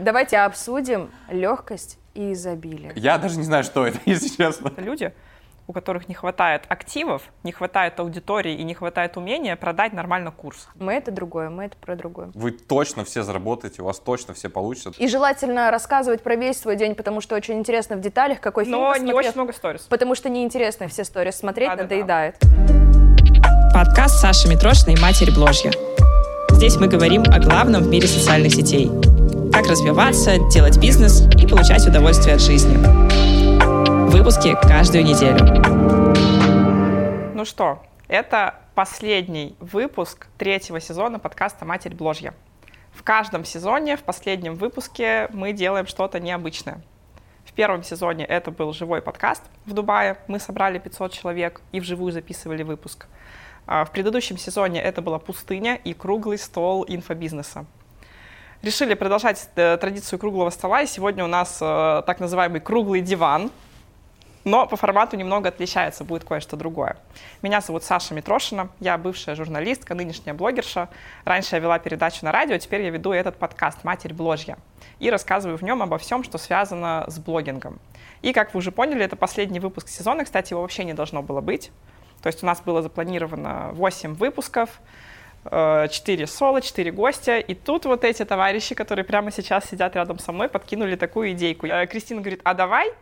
Давайте обсудим легкость и изобилие. Я даже не знаю, что это, если честно. Люди, у которых не хватает активов, не хватает аудитории и не хватает умения продать нормально курс. Мы это другое, мы это про другое. Вы точно все заработаете, у вас точно все получится. И желательно рассказывать про весь свой день, потому что очень интересно в деталях, какой фильм Но не очень много сторис. Потому что неинтересно все сторис смотреть, Да-да-да. надоедает. Подкаст Саши Митрошиной «Матерь Бложья». Здесь мы говорим о главном в мире социальных сетей. Как развиваться, делать бизнес и получать удовольствие от жизни. Выпуски каждую неделю. Ну что, это последний выпуск третьего сезона подкаста «Матерь Бложья». В каждом сезоне, в последнем выпуске мы делаем что-то необычное. В первом сезоне это был живой подкаст в Дубае. Мы собрали 500 человек и вживую записывали выпуск. А В предыдущем сезоне это была пустыня и круглый стол инфобизнеса. Решили продолжать э, традицию круглого стола, и сегодня у нас э, так называемый круглый диван, но по формату немного отличается, будет кое-что другое. Меня зовут Саша Митрошина, я бывшая журналистка, нынешняя блогерша. Раньше я вела передачу на радио, теперь я веду этот подкаст «Матерь Бложья» и рассказываю в нем обо всем, что связано с блогингом. И, как вы уже поняли, это последний выпуск сезона, кстати, его вообще не должно было быть. То есть у нас было запланировано 8 выпусков, 4 соло, 4 гостя. И тут вот эти товарищи, которые прямо сейчас сидят рядом со мной, подкинули такую идейку. Э, Кристина говорит, а давай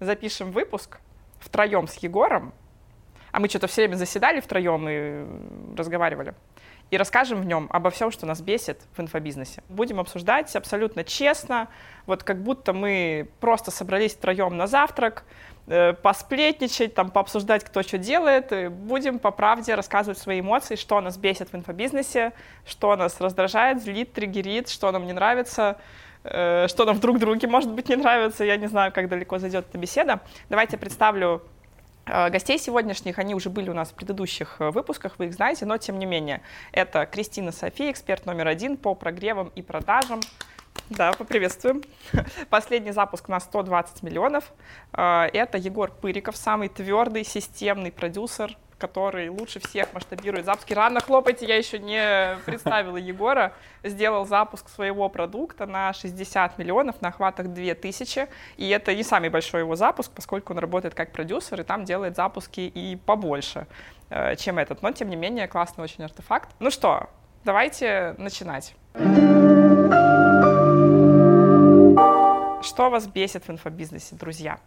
запишем выпуск втроем с Егором, а мы что-то все время заседали втроем и э, разговаривали, и расскажем в нем обо всем, что нас бесит в инфобизнесе. Будем обсуждать абсолютно честно, вот как будто мы просто собрались втроем на завтрак, э, посплетничать, там, пообсуждать, кто что делает, и будем по правде рассказывать свои эмоции, что нас бесит в инфобизнесе, что нас раздражает, злит, триггерит, что нам не нравится, э, что нам друг друге, может быть, не нравится, я не знаю, как далеко зайдет эта беседа. Давайте представлю э, гостей сегодняшних, они уже были у нас в предыдущих э, выпусках, вы их знаете, но тем не менее. Это Кристина Софи, эксперт номер один по прогревам и продажам. Да, поприветствуем. Последний запуск на 120 миллионов. Э, Это Егор Пыриков, самый твердый, системный продюсер, который лучше всех масштабирует запуски. Рано хлопайте, я еще не представила Егора. Сделал запуск своего продукта на 60 миллионов, на охватах 2000. И это не самый большой его запуск, поскольку он работает как продюсер, и там делает запуски и побольше, э, чем этот. Но, тем не менее, классный очень артефакт. Ну что, давайте начинать. Что вас бесит в инфобизнесе, друзья?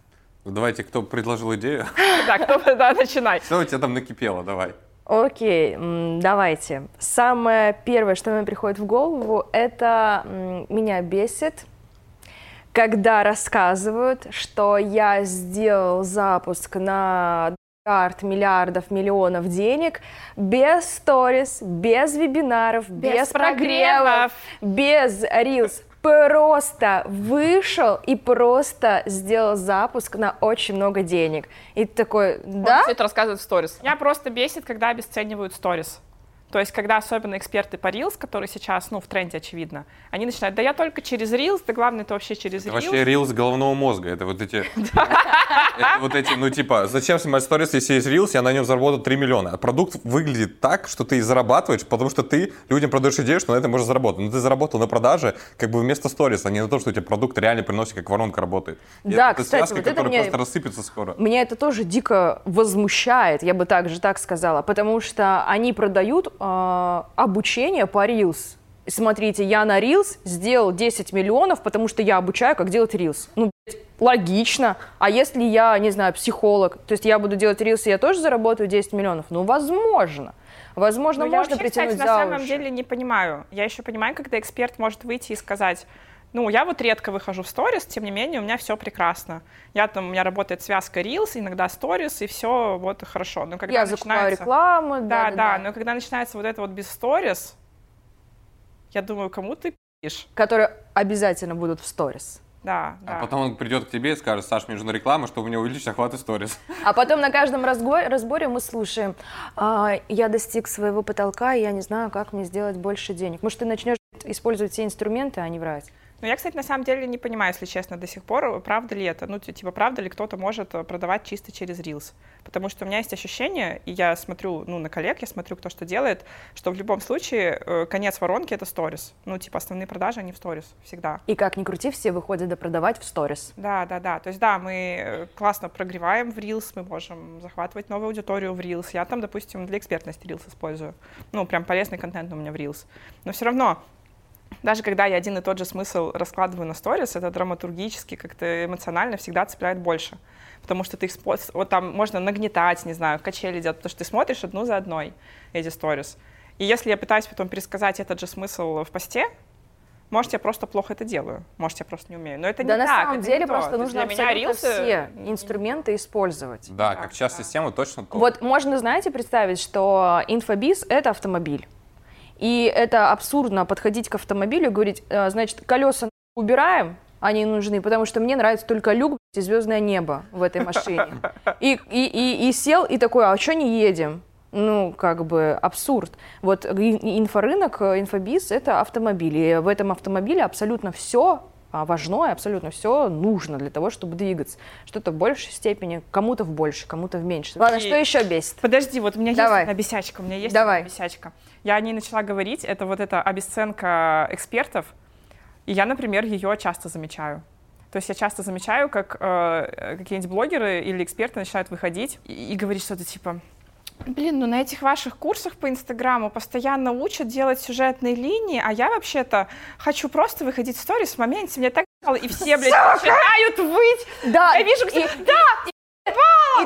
Ну, Давайте, кто предложил идею? Да, кто да, начинай. Что у тебя там накипело, давай. Окей, давайте. Самое первое, что мне приходит в голову, это меня бесит, когда рассказывают, что я сделал запуск на миллиард, миллиардов, миллионов денег без сторис, без вебинаров, без, прогревов, без рилс. Просто вышел и просто сделал запуск на очень много денег. И ты такой, да? Он все это рассказывает в сторис. Меня просто бесит, когда обесценивают сторис. То есть, когда особенно эксперты по Reels, которые сейчас, ну, в тренде, очевидно, они начинают, да я только через Reels, да главное, это вообще через Это Reels. вообще рилс головного мозга. Это вот эти... Это вот эти, ну типа, зачем снимать сторис, если есть рилс, я на нем заработал 3 миллиона. А продукт выглядит так, что ты и зарабатываешь, потому что ты людям продаешь идею, что на этом можно заработать. Но ты заработал на продаже как бы вместо сторис, а не на то, что у тебя продукт реально приносит, как воронка работает. Да, это кстати, связка, вот это которая мне- просто рассыпется скоро. Меня это тоже дико возмущает, я бы также так сказала, потому что они продают э, обучение по Reels. Смотрите, я на Reels сделал 10 миллионов, потому что я обучаю, как делать Reels. Ну, логично. А если я, не знаю, психолог, то есть я буду делать и я тоже заработаю 10 миллионов? Ну, возможно. Возможно, Ну, я можно вообще, притянуть кстати, за на самом уши. деле не понимаю. Я еще понимаю, когда эксперт может выйти и сказать, ну, я вот редко выхожу в сторис, тем не менее, у меня все прекрасно. Я там, у меня работает связка Reels, иногда сторис, и все вот хорошо. Но когда Я закупаю начинается- рекламу, Да, да, да, но когда начинается вот это вот без сторис, я думаю, кому ты пишешь? которые обязательно будут в сторис. Да, да. А потом он придет к тебе и скажет, Саш, мне нужна реклама, чтобы у него увеличить охват и сторис. А потом на каждом разго- разборе мы слушаем, «А, я достиг своего потолка, и я не знаю, как мне сделать больше денег. Может, ты начнешь использовать все инструменты, а не врать? Ну, я, кстати, на самом деле не понимаю, если честно, до сих пор, правда ли это. Ну, типа, правда ли кто-то может э, продавать чисто через Reels? Потому что у меня есть ощущение, и я смотрю, ну, на коллег, я смотрю, кто что делает, что в любом случае э, конец воронки — это сторис. Ну, типа, основные продажи, они в сторис всегда. И как ни крути, все выходят да продавать в сторис. Да, да, да. То есть, да, мы э, классно прогреваем в Reels, мы можем захватывать новую аудиторию в Reels. Я там, допустим, для экспертности Reels использую. Ну, прям полезный контент у меня в Reels. Но все равно даже когда я один и тот же смысл раскладываю на сторис, это драматургически, как-то эмоционально всегда цепляет больше. Потому что ты их вот там можно нагнетать, не знаю, в качели делать, потому что ты смотришь одну за одной эти сторис. И если я пытаюсь потом пересказать этот же смысл в посте, может, я просто плохо это делаю, может, я просто не умею. Но это да не на так. самом это деле не просто то. нужно абсолютно рилсы... все инструменты использовать. Да, как часть системы точно то. Вот можно, знаете, представить, что инфобиз — это автомобиль. И это абсурдно подходить к автомобилю и говорить, «Э, значит, колеса убираем, они нужны, потому что мне нравится только люк и звездное небо в этой машине. И, и, и, и сел и такой, а что не едем? Ну, как бы абсурд. Вот инфорынок, инфобиз — это автомобили. И в этом автомобиле абсолютно все важное, абсолютно все нужно для того, чтобы двигаться. Что-то в большей степени, кому-то в большей, кому-то в меньшей. Ладно, И- что еще бесит? Подожди, вот у меня Давай. есть одна бесячка, у меня есть Давай. одна бесячка. Я о ней начала говорить, это вот эта обесценка экспертов, и я, например, ее часто замечаю. То есть я часто замечаю, как э, какие-нибудь блогеры или эксперты начинают выходить и, и говорить что-то типа Блин, ну на этих ваших курсах по Инстаграму постоянно учат делать сюжетные линии, а я вообще-то хочу просто выходить в сторис в моменте, мне так и все, блядь, начинают выть. Да, Я вижу, и, кто... Да, и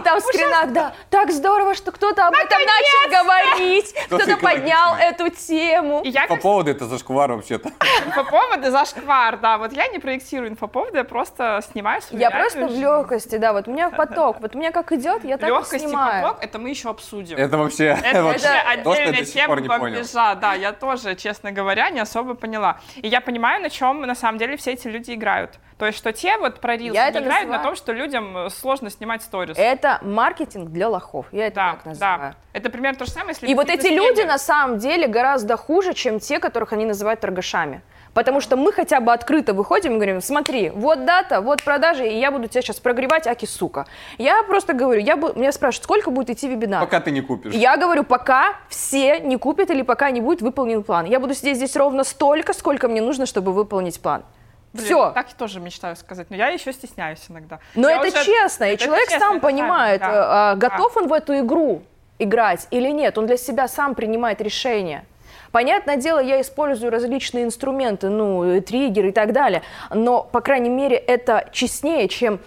там в скринах, да, так здорово, что кто-то об этом начал говорить, Кто-то поднял эту тему. и я По как поводу это зашквар вообще-то. инфоповоды зашквар, да. Вот я не проектирую инфоповоды, я просто снимаю свою Я просто в легкости, да, вот у меня поток, вот у меня как идет, я так и Легкость и снимаю. поток, это мы еще обсудим. Это вообще... Это вообще отдельная тема бомбежа, да, я тоже, честно говоря, не особо поняла. И я понимаю, на чем на самом деле все эти люди играют. То есть, что те вот про это играют на том, что людям сложно снимать сторис. Это маркетинг для лохов, я это да, так называю. да. Это примерно то же самое, если... И вот эти люди на самом деле гораздо хуже, чем те, которых они называют торгашами. Потому что мы хотя бы открыто выходим и говорим, смотри, вот дата, вот продажи, и я буду тебя сейчас прогревать, аки сука. Я просто говорю, я бу- меня спрашивают, сколько будет идти вебинар? Пока ты не купишь. Я говорю, пока все не купят или пока не будет выполнен план. Я буду сидеть здесь ровно столько, сколько мне нужно, чтобы выполнить план. Блин, Все. Так я тоже мечтаю сказать, но я еще стесняюсь иногда. Но Я это уже- честно, и это человек честно, сам понимает, да. э, а, Да. готов он в эту игру играть или нет. Он для себя сам принимает решение. Понятное дело, я использую различные инструменты, ну, э, триггеры и так далее, но, по крайней мере, это честнее, чем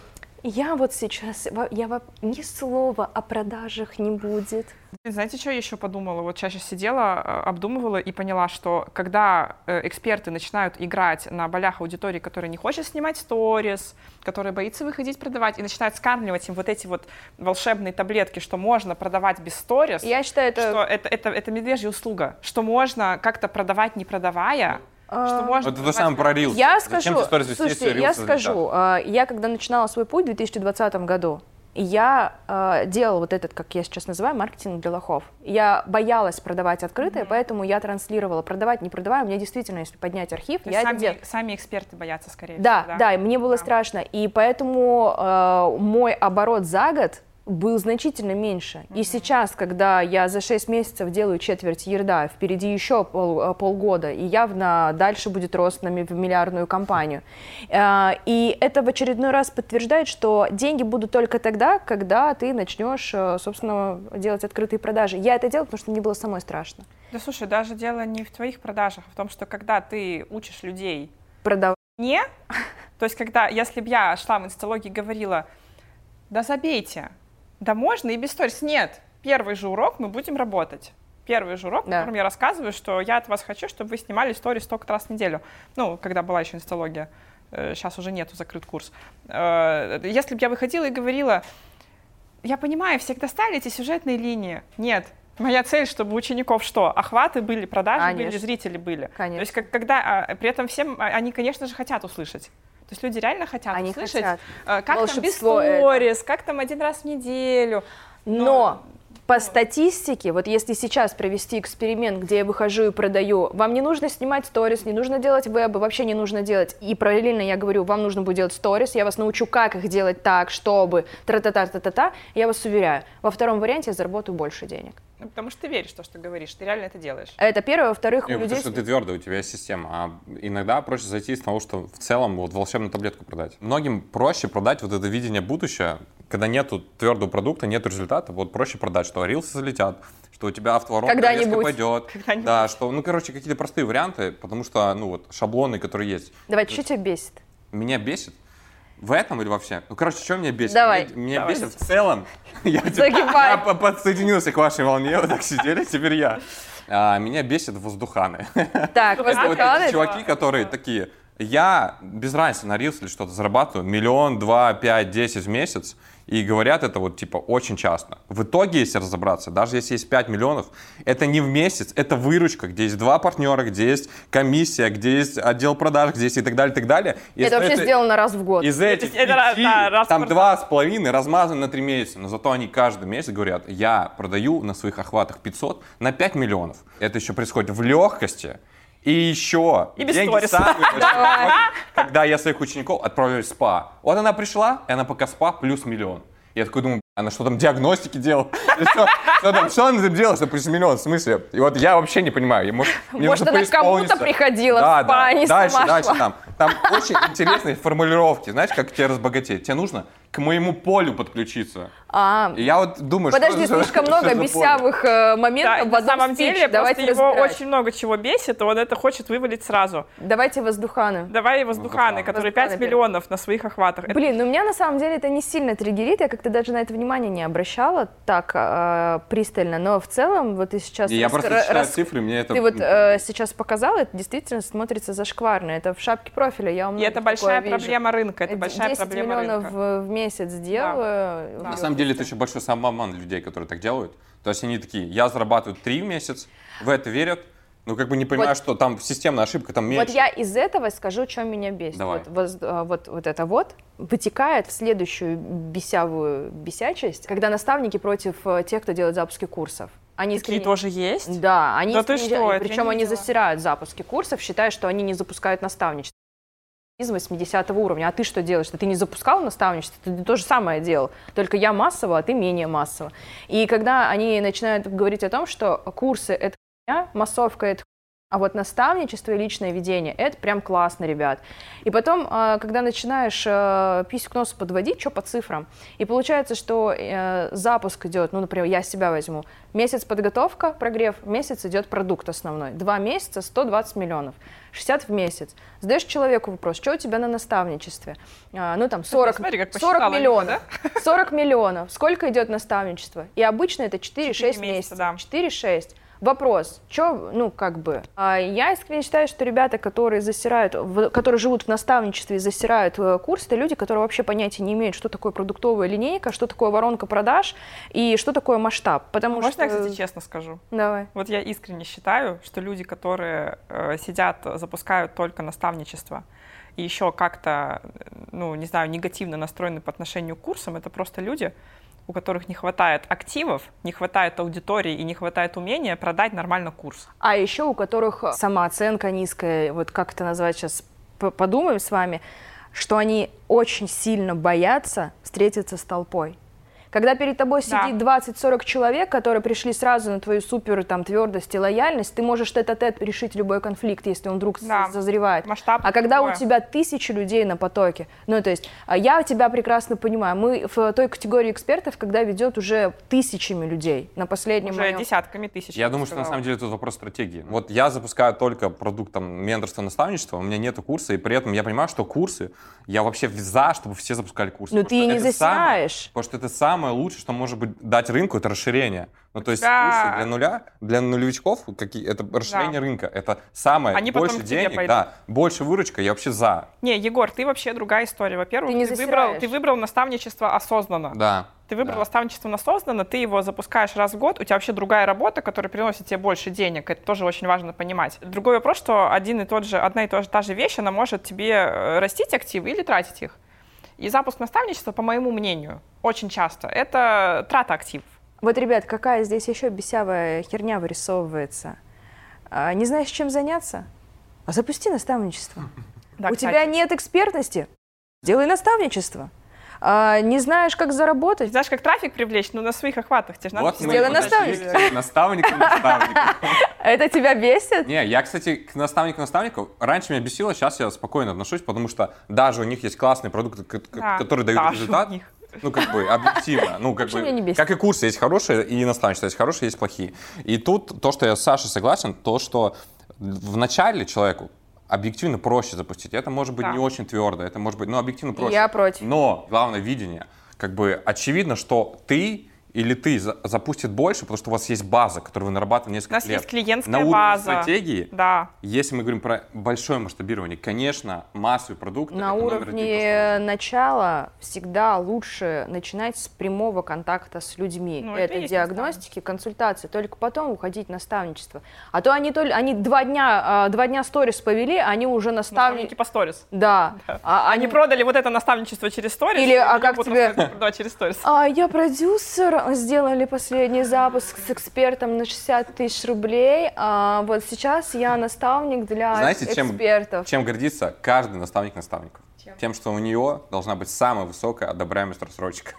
я вот сейчас, я ни слова о продажах не будет. Знаете, что я еще подумала? Вот чаще сидела, э, обдумывала и поняла, что когда э, эксперты начинают играть на болях аудитории, которая не хочет снимать сторис, которая боится выходить продавать, и начинают скармливать им вот эти вот волшебные таблетки, что можно продавать без сторис, Я считаю, это... что это, это, это медвежья услуга, что можно как-то продавать, не продавая, что можно... Вот это самое про Reels. Я скажу, слушайте, я скажу, э, я когда начинала свой путь в 2020 году, я э, делала вот этот, как я сейчас называю, маркетинг для лохов. Я боялась продавать открыто, и поэтому я транслировала. Продавать, не продавая, мне действительно, если поднять архив, То я это делаю. сами, сами эксперты боятся скорее Да, всего, да, и мне было Да. страшно. И поэтому э, мой оборот за год был значительно меньше. И сейчас, когда я за 6 месяцев делаю четверть ерда, впереди еще пол- э, полгода, и явно дальше будет рост на ми- в миллиардную компанию. Э, И это в очередной раз подтверждает, что деньги будут только тогда, когда ты начнешь, э, собственно, делать открытые продажи. Я это делала, потому что мне было самой страшно. Да слушай, даже дело не в твоих продажах, а в том, что когда ты учишь людей Продавать. не, то есть когда, если бы я шла в инсталогии и говорила, да забейте, да можно и без сторис, нет, первый же урок мы будем работать. Первый же урок, в Да. котором я рассказываю, что я от вас хочу, чтобы вы снимали сторис столько раз в неделю. Ну, когда была еще инсталогия, сейчас уже нету, закрыт курс. Э, Если бы я выходила и говорила, я понимаю, всегда ставите сюжетные линии. Нет, моя цель, чтобы у учеников что? Охваты были, продажи были, Конечно. зрители были. Конечно. То есть как, когда, а, при этом всем, а, они, конечно же, хотят услышать. То есть люди реально хотят Они услышать, хотят. э, как там без Волшебство это. сторис, как там один раз в неделю. Но По статистике, вот если сейчас провести эксперимент, где я выхожу и продаю, вам не нужно снимать сторис, не нужно делать вебы, вообще не нужно делать. И параллельно я говорю, вам нужно будет делать сторис, я вас научу, как их делать так, чтобы тра-та-та-та-та-та. Я вас уверяю, во втором варианте я заработаю больше денег. Ну, потому что ты веришь в то, что говоришь, ты реально это делаешь. Это первое. Во-вторых, у людей... потому что ты твердый, у тебя есть система. А иногда проще зайти из того, что в целом вот волшебную таблетку продать. Многим проще продать вот это видение будущего, когда нету твердого продукта, нет результата, вот проще продать, что рилсы залетят, что у тебя автоворонка резко пойдет. Да, что, ну, короче, какие-то простые варианты, потому что, ну, вот, шаблоны, которые есть. Давай, что тебя бесит? Меня бесит в этом или вообще? Ну, короче, что меня бесит? Давай. Меня, меня Давай. бесит в целом. Я, типа- я по- подсоединился к вашей волне, вот так сидели, теперь я. А, меня бесит воздуханы. Так, вот воздуханы. эти чуваки, которые такие, я без разницы на Reels или что-то зарабатываю миллион, два, пять, десять в месяц, и говорят это вот типа очень часто. В итоге, если разобраться, даже если есть 5 миллионов, это не в месяц, это выручка, где есть два партнера, где есть комиссия, где есть отдел продаж, где есть и так далее, и так далее. И Это вообще этой- сделано раз в год. из этих это пяти, да, раз там два с половиной размазаны на три месяца, но зато они каждый месяц говорят, я продаю на своих охватах 500 на 5 миллионов. Это еще происходит в легкости. И еще И без деньги сториса. самые большие когда я своих учеников отправляю в спа. Вот она пришла, и она пока спа плюс миллион. Я такой думаю, она что там, диагностики делала? Что, что там, что она там делала, что плюс миллион? В смысле? И вот я вообще не понимаю. Может, Может, она к кому-то приходила в да, спа, да. а не дальше, сама дальше шла. там. Там очень интересные формулировки. Знаешь, как тебе разбогатеть? Тебе нужно к моему полю подключиться. А, И я вот думаю, подожди, что... слишком что много поле? бесявых э, моментов Да, в на одном самом спиче. деле, Давайте его разбирать. очень много чего бесит, и он это хочет вывалить сразу. Давайте воздуханы. Давай воздуханы, Воздуханы. которые Воздуханы 5 первый. миллионов на своих охватах. Блин, ну меня на самом деле это не сильно триггерит, я как-то даже на это внимание не обращала так э, пристально, но в целом вот ты сейчас... И я рас- просто читаю рас- цифры, мне это... Ты вот ну, э, сейчас показала, это действительно смотрится зашкварно, это в шапке профиля, я у И это большая такое вижу. проблема рынка. Это большая 10 проблема миллионов рынка. в, в месяц делаю. На самом деле это еще большой самообман людей, которые так делают. То есть они такие, я зарабатываю 3 в месяц, в это верят, но как бы не понимают, Вот- что там системная ошибка, там меньше. Вот я из этого скажу, что меня бесит. Давай. Вот, а, вот, вот это вот вытекает в следующую бесявую бесячесть, когда наставники против э, тех, кто делает запуски курсов. Они Такие искренне- тоже есть? Да, они Да ты искренне- что, это я причем они видела. засирают запуски курсов, считая, что они не запускают наставничество 80 уровня. А ты что делаешь? Ты не запускал наставничество, ты то же самое делал. Только я массово, а ты менее массово. И когда они начинают говорить о том, что курсы — это хуйня, массовка — это а вот наставничество и личное ведение — это прям классно, ребят. И потом, а, когда начинаешь э, писю к носу подводить, что по цифрам, и получается, что э, запуск идет, ну, например, я себя возьму, месяц подготовка, прогрев, месяц идет продукт основной. Два месяца, 120 миллионов. 60 в месяц. Задаешь человеку вопрос, что у тебя на наставничестве? А, ну, там, 40, смотри, как 40 посчитала, миллионов. 40 миллионов. Сколько идет наставничество? И обычно это 4-6 Четыре месяца, месяцев. да. 4-6. Вопрос, что, ну, как бы, а, я искренне считаю, что ребята, которые засирают, которые живут в наставничестве и засирают э, курс, это люди, которые вообще понятия не имеют, что такое продуктовая линейка, что такое воронка продаж и что такое масштаб, потому Можно что... я, кстати, честно скажу? Давай. Вот я искренне считаю, что люди, которые э, сидят, запускают только наставничество и еще как-то, э, ну, не знаю, негативно настроены по отношению к курсам, это просто люди, у которых не хватает активов, не хватает аудитории и не хватает умения продать нормально курс. А еще у которых самооценка низкая, вот как это назвать сейчас, подумаем с вами, что они очень сильно боятся встретиться с толпой. Когда перед тобой Да. сидит 20-40 человек, которые пришли сразу на твою супер там, твердость и лояльность, ты можешь тет-а-тет решить любой конфликт, если он вдруг Да. зазревает. Масштаб А когда у другое. тебя тысячи людей на потоке, ну то есть а, я тебя прекрасно понимаю, мы в той категории экспертов, когда ведет уже тысячами людей на последнем Уже моем- десятками тысяч. Я думаю, что на самом деле тут вопрос стратегии. Вот я запускаю только продукт там, менторства, наставничества, у меня нету курса, и при этом я понимаю, что курсы, я вообще за, чтобы все запускали курсы. Ну Потому ты не засираешь. Потому что это самое лучшее, что может быть дать рынку, это расширение. Ну, то есть курсы для нуля, для нулевичков, какие, это расширение Да. рынка. Это самое, Они больше денег, пойдут. да, больше выручка, я вообще за. Не, Егор, ты вообще другая история. Во-первых, Ты не выбрал, засираешь. ты выбрал наставничество осознанно. Да. Ты выбрал Да. наставничество осознанно, ты его запускаешь раз в год, у тебя вообще другая работа, которая приносит тебе больше денег. Это тоже очень важно понимать. Другой вопрос, что один и тот же, одна и та же, та же вещь, она может тебе э, растить активы или тратить их. И запуск наставничества, по моему мнению, очень часто это трата активов. Вот, ребят, какая здесь еще бесявая херня вырисовывается? А, не знаешь, чем заняться? А запусти наставничество. Да, У кстати. тебя нет экспертности? Делай наставничество. А, не знаешь, как заработать? Знаешь, как трафик привлечь? Ну, на своих охватах. Тебе же надо Вот мы Сделай и наставничество. подошли к наставнику наставника. Это тебя бесит? Не, я, кстати, к наставнику наставнику раньше меня бесило, сейчас я спокойно отношусь, потому что даже у них есть классные продукты, которые дают результат. Ну, как бы, объективно. Ну, как бы, меня не бесит. как и курсы есть хорошие, и наставничество есть хорошие, есть плохие. И тут то, что я с Сашей согласен, то, что в начале человеку объективно проще запустить. Это может быть Да. не очень твердо, это может быть, ну, объективно проще. Я против. Но главное видение. Как бы очевидно, что ты или ты за- запустит больше, потому что у вас есть база, которую вы нарабатывали У несколько нас лет. есть клиентская На уровне база. стратегии Да. если мы говорим про большое масштабирование, конечно, массовый продукт На уровне начала всегда лучше начинать с прямого контакта с людьми. Ну, это это диагностики, консультации, только потом уходить в наставничество. А то они, только, они два дня, а, два дня сторис повели, они уже Наставники наставники. по сторис. Да. А Они продали вот это наставничество через сторис. Или, а они как тебе- через сторис. А я продюсер, сделали последний запуск с экспертом на 60 тысяч рублей. А вот сейчас я наставник для Знаете, чем, экспертов. чем гордится каждый наставник наставников? Тем, что у нее должна быть самая высокая одобряемость рассрочек.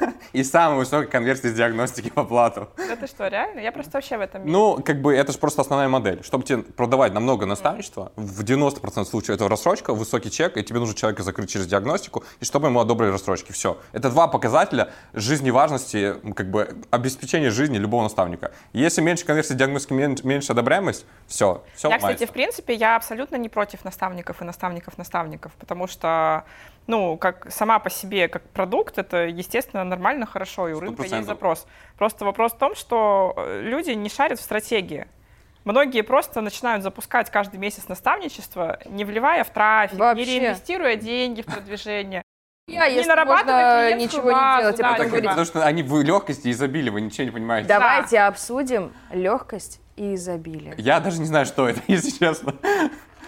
И самая высокая конверсия из диагностики в оплату. Да ты что, реально? Я просто вообще в этом. Ну, как бы это же просто основная модель. Чтобы тебе продавать намного наставничества, в 90% случаев это рассрочка, высокий чек, и тебе нужно человека закрыть через диагностику, и чтобы ему одобрили рассрочки. Все. Это два показателя жизни важности, как бы обеспечения жизни любого наставника. Если меньше конверсии диагностики, мен- меньше одобряемость, все. все Я, кстати, в принципе, я абсолютно не против наставников и наставников-наставников, потому что, ну, как сама по себе, как продукт, это, естественно, нормально, хорошо, и у Сто рынка есть запрос. Просто вопрос в том, что э, люди не шарят в стратегии. Многие просто начинают запускать каждый месяц наставничество, не вливая в трафик, Вообще. не реинвестируя деньги в продвижение. Я, не если нарабатывать ничего не делать, а да, потом не говорить, Потому что они в легкости и изобилии, вы ничего не понимаете. давайте обсудим легкость и изобилие. Я даже не знаю, что это, если честно.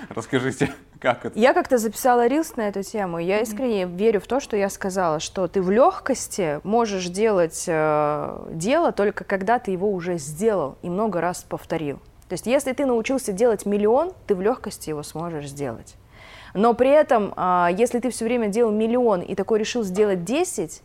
Расскажите, как это? Я как-то записала рилс на эту тему. и Я искренне верю в то, что я сказала, что ты в легкости можешь делать э, дело только когда ты его уже сделал и много раз повторил. То есть, если ты научился делать миллион, ты в легкости его сможешь сделать. Но при этом, а, если ты все время делал миллион и такой решил сделать 10,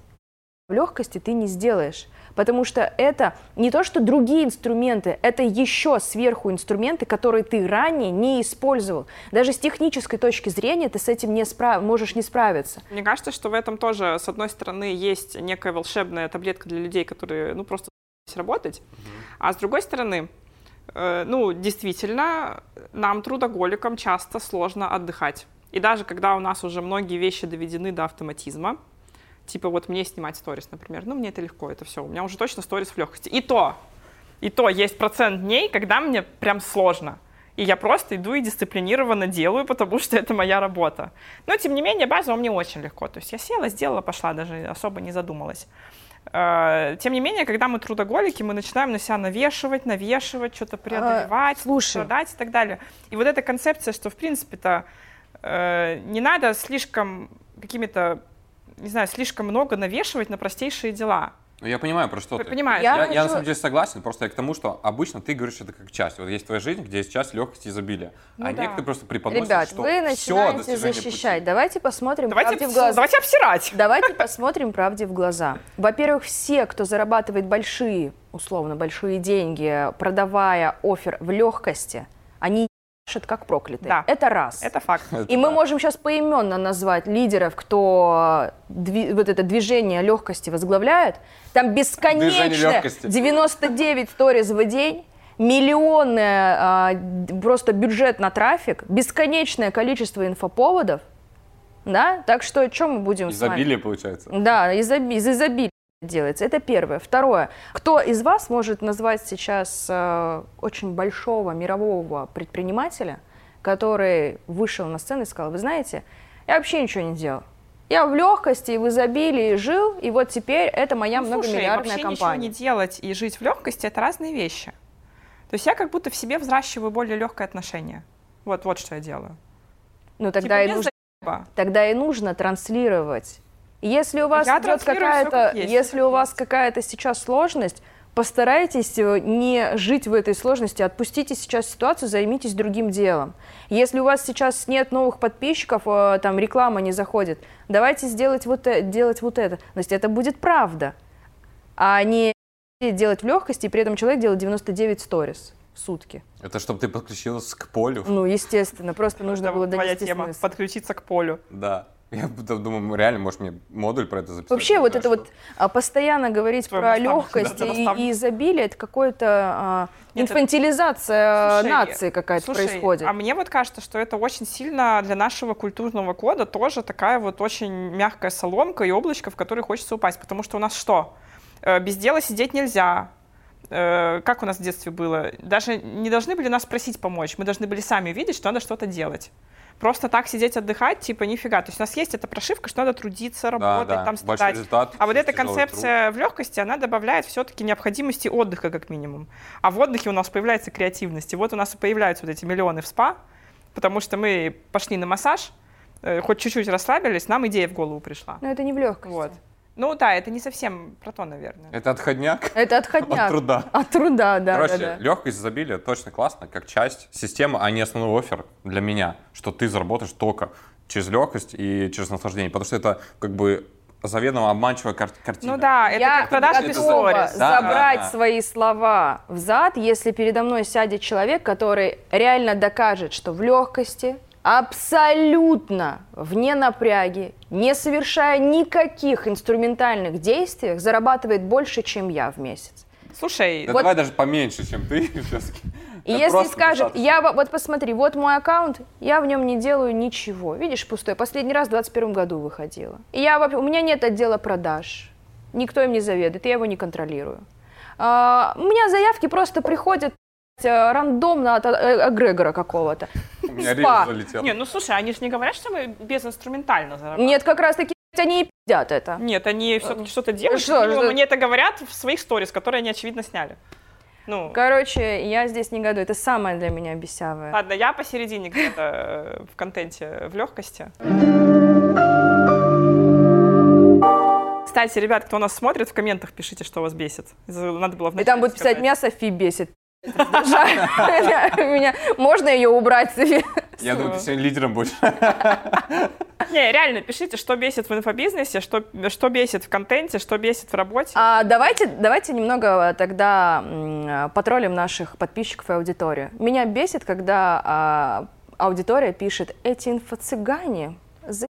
в легкости ты не сделаешь. Потому что это не то, что другие инструменты, это еще сверху инструменты, которые ты ранее не использовал. Даже с технической точки зрения ты с этим не справ... можешь не справиться. Мне кажется, что в этом тоже, с одной стороны, есть некая волшебная таблетка для людей, которые, ну, просто работать, а с другой стороны, э, ну, действительно, нам, трудоголикам, часто сложно отдыхать. И даже когда у нас уже многие вещи доведены до автоматизма, типа вот мне снимать сторис, например, ну, мне это легко, это все, у меня уже точно сторис в легкости. И то, и то есть процент дней, когда мне прям сложно. И я просто иду и дисциплинированно делаю, потому что это моя работа. Но, тем не менее, базово мне очень легко. То есть я села, сделала, пошла, даже особо не задумалась. Э, Тем не менее, когда мы трудоголики, мы начинаем на себя навешивать, навешивать, что-то преодолевать, слушай. страдать и так далее. И вот эта концепция, что, в принципе-то, э, не надо слишком какими-то, не знаю, слишком много навешивать на простейшие дела. Ну, я понимаю, про что Вы ты. Я Я, я на хочу- самом деле согласен, просто я к тому, что обычно ты говоришь это как часть. Вот есть твоя жизнь, где есть часть легкости и изобилия. Ну а да. некоторые просто преподносят, Ребят, что вы все начинаете защищать. Давайте посмотрим Давайте, правде в глаза. давайте обсирать. Давайте посмотрим правде в глаза. Во-первых, все, кто зарабатывает большие, условно, большие деньги, продавая офер в легкости, они ебашат как проклятые. Да. Это раз. Это факт. И мы можем сейчас поименно назвать лидеров, кто дви- вот это движение легкости возглавляет. Там бесконечно Движение легкости. 99 сториз в день, миллионное а, просто бюджет на трафик, бесконечное количество инфоповодов. Да? Так что что мы будем с вами? Изобилие получается. Да, из, оби- из изобилия делается. Это первое. Второе. Кто из вас может назвать сейчас э, очень большого мирового предпринимателя, который вышел на сцену и сказал, вы знаете, я вообще ничего не делал. Я в легкости в изобилии жил, и вот теперь это моя Ну, слушай, многомиллиардная вообще компания. ничего не делать и жить в легкости это разные вещи. То есть я как будто в себе взращиваю более легкое отношение. Вот, вот что я делаю. Ну тогда, Типа, и нужно, тогда и нужно транслировать Если у вас Я идет какая-то, если у вас какая-то сейчас сложность, постарайтесь э, не жить в этой сложности, отпустите сейчас ситуацию, займитесь другим делом. Если у вас сейчас нет новых подписчиков, э, там реклама не заходит, давайте сделать вот, э- делать вот это. То есть это будет правда, а не делать в легкости, и при этом человек делает 99 сторис в сутки. Это чтобы ты подключилась к полю. Ну, естественно, просто нужно Это было донести тема. смысл. Подключиться к полю. Да. Я думаю, реально, может, мне модуль про это записать? Вообще вот знаю, это что. вот а, постоянно говорить про легкость да, и, изобилие, это какое-то а, инфантилизация Слушай, нации какая-то Слушай, происходит. а мне вот кажется, что это очень сильно для нашего культурного кода тоже такая вот очень мягкая соломка и облачко, в которое хочется упасть. Потому что у нас что? Э, Без дела сидеть нельзя. Э, Как у нас в детстве было? Даже не должны были нас просить помочь. Мы должны были сами видеть, что надо что-то делать. Просто так сидеть, отдыхать, типа, нифига. То есть у нас есть эта прошивка, что надо трудиться, Да, работать, да. там Большой страдать. результат. А вот эта тяжелый труд. концепция в легкости, она добавляет все-таки необходимости отдыха как минимум. А в отдыхе у нас появляется креативность. И вот у нас и появляются вот эти миллионы в спа, потому что мы пошли на массаж, э, хоть чуть-чуть расслабились, нам идея в голову пришла. Но это не в легкости. Вот. Ну да, это не совсем про то, наверное. Это отходняк Это отходняк. от труда. От труда, да, Короче, да, да. легкость изобилия точно классно, как часть системы, а не основной офер для меня, что ты заработаешь только через легкость и через наслаждение, потому что это как бы заведомо обманчивая кар- картина. Ну да, это Я как без сторис. Да, забрать да, да. свои слова взад, если передо мной сядет человек, который реально докажет, что в легкости, абсолютно вне напряги, не совершая никаких инструментальных действий, зарабатывает больше, чем я в месяц. Слушай, Да Вот- давай даже поменьше, чем ты. всё-таки. И Это если скажет, достаточно. я во- вот посмотри, вот мой аккаунт, я в нем не делаю ничего. Видишь, пустой. Последний раз в 21 году выходила. И я вообще, у меня нет отдела продаж. Никто им не заведует, я его не контролирую. А, у меня заявки просто приходят рандомно от э, эгрегора какого-то. У меня рилс залетел. не, ну слушай, они же не говорят, что мы безинструментально зарабатываем. Нет, как раз таки они и пиздят это. Нет, они все-таки что-то делают. что, что? Они это говорят в своих сторис, которые они, очевидно, сняли. Ну, Короче, я здесь не году. Это самое для меня бесявое. ладно, я посередине где-то э, в контенте, в легкости. Кстати, ребят, кто нас смотрит, в комментах пишите, что вас бесит. Надо было И там будет писать, меня Софи бесит. Меня- Можно ее убрать? Я думаю, ты сегодня лидером будешь. Не, реально, пишите, что бесит в инфобизнесе, что, что бесит в контенте, что бесит в работе. А, давайте, давайте немного тогда потроллим наших подписчиков и аудиторию. Меня бесит, когда а, аудитория пишет, эти инфо-цыгане за...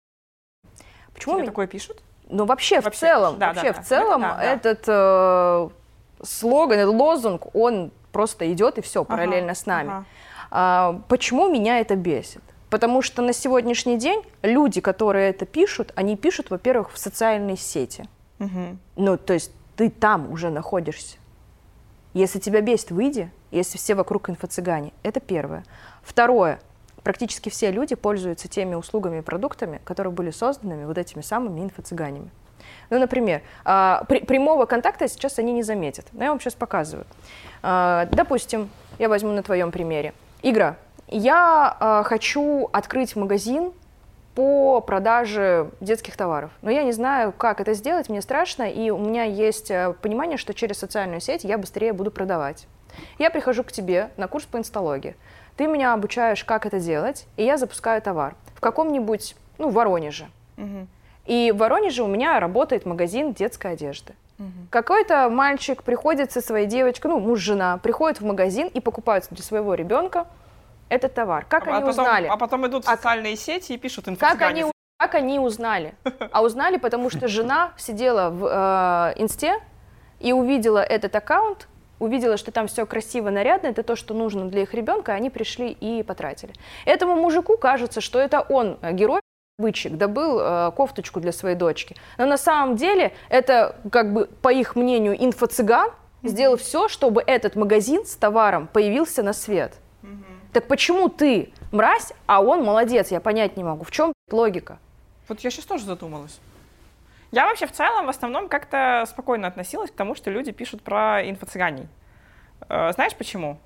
Почему? Тебе меня- такое пишут? Ну, вообще, в Вообще, целом, да, вообще, да, да. в целом, Да, да. этот э, слоган, этот лозунг, он просто идет и все, Ага, параллельно с нами. ага. А, почему меня это бесит? Потому что на сегодняшний день люди, которые это пишут, они пишут, во-первых, в социальной сети. Мгм. Ну, то есть ты там уже находишься. Если тебя бесит, выйди, если все вокруг инфо-цыгане. Это первое. Второе. Практически все люди пользуются теми услугами и продуктами, которые были созданы вот этими самыми инфо-цыганями. Ну, например, а, прямого контакта сейчас они не заметят. Но я вам сейчас показываю. А, Допустим, я возьму на твоем примере. Игра. Я а, хочу открыть магазин по продаже детских товаров. Но я не знаю, как это сделать, мне страшно, и у меня есть э, понимание, что через социальную сеть я быстрее буду продавать. Я прихожу к тебе на курс по инсталогии. Ты меня обучаешь, как это делать, и я запускаю товар в каком-нибудь, ну, Воронеже. Мгм. И в Воронеже у меня работает магазин детской одежды. Какой-то мальчик приходит со своей девочкой, ну, муж, жена, приходит в магазин и покупают для своего ребенка этот товар. Как а, они потом, узнали? а потом идут в А- социальные сети и пишут Как инфо-цыгане. они, как они узнали? А узнали, потому что жена сидела в э, инсте и увидела этот аккаунт, увидела, что там все красиво, нарядно, это то, что нужно для их ребенка, они пришли и потратили. Этому мужику кажется, что это он, э, герой, бычек, добыл э, кофточку для своей дочки. Но на самом деле это, как бы, по их мнению, инфо-цыган сделал все, чтобы этот магазин с товаром появился на свет. Так почему ты мразь, а он молодец? Я понять не могу. В чем логика? Вот я сейчас тоже задумалась. Я вообще в целом в основном как-то спокойно относилась к тому, что люди пишут про инфо-цыганей. Э, Знаешь почему?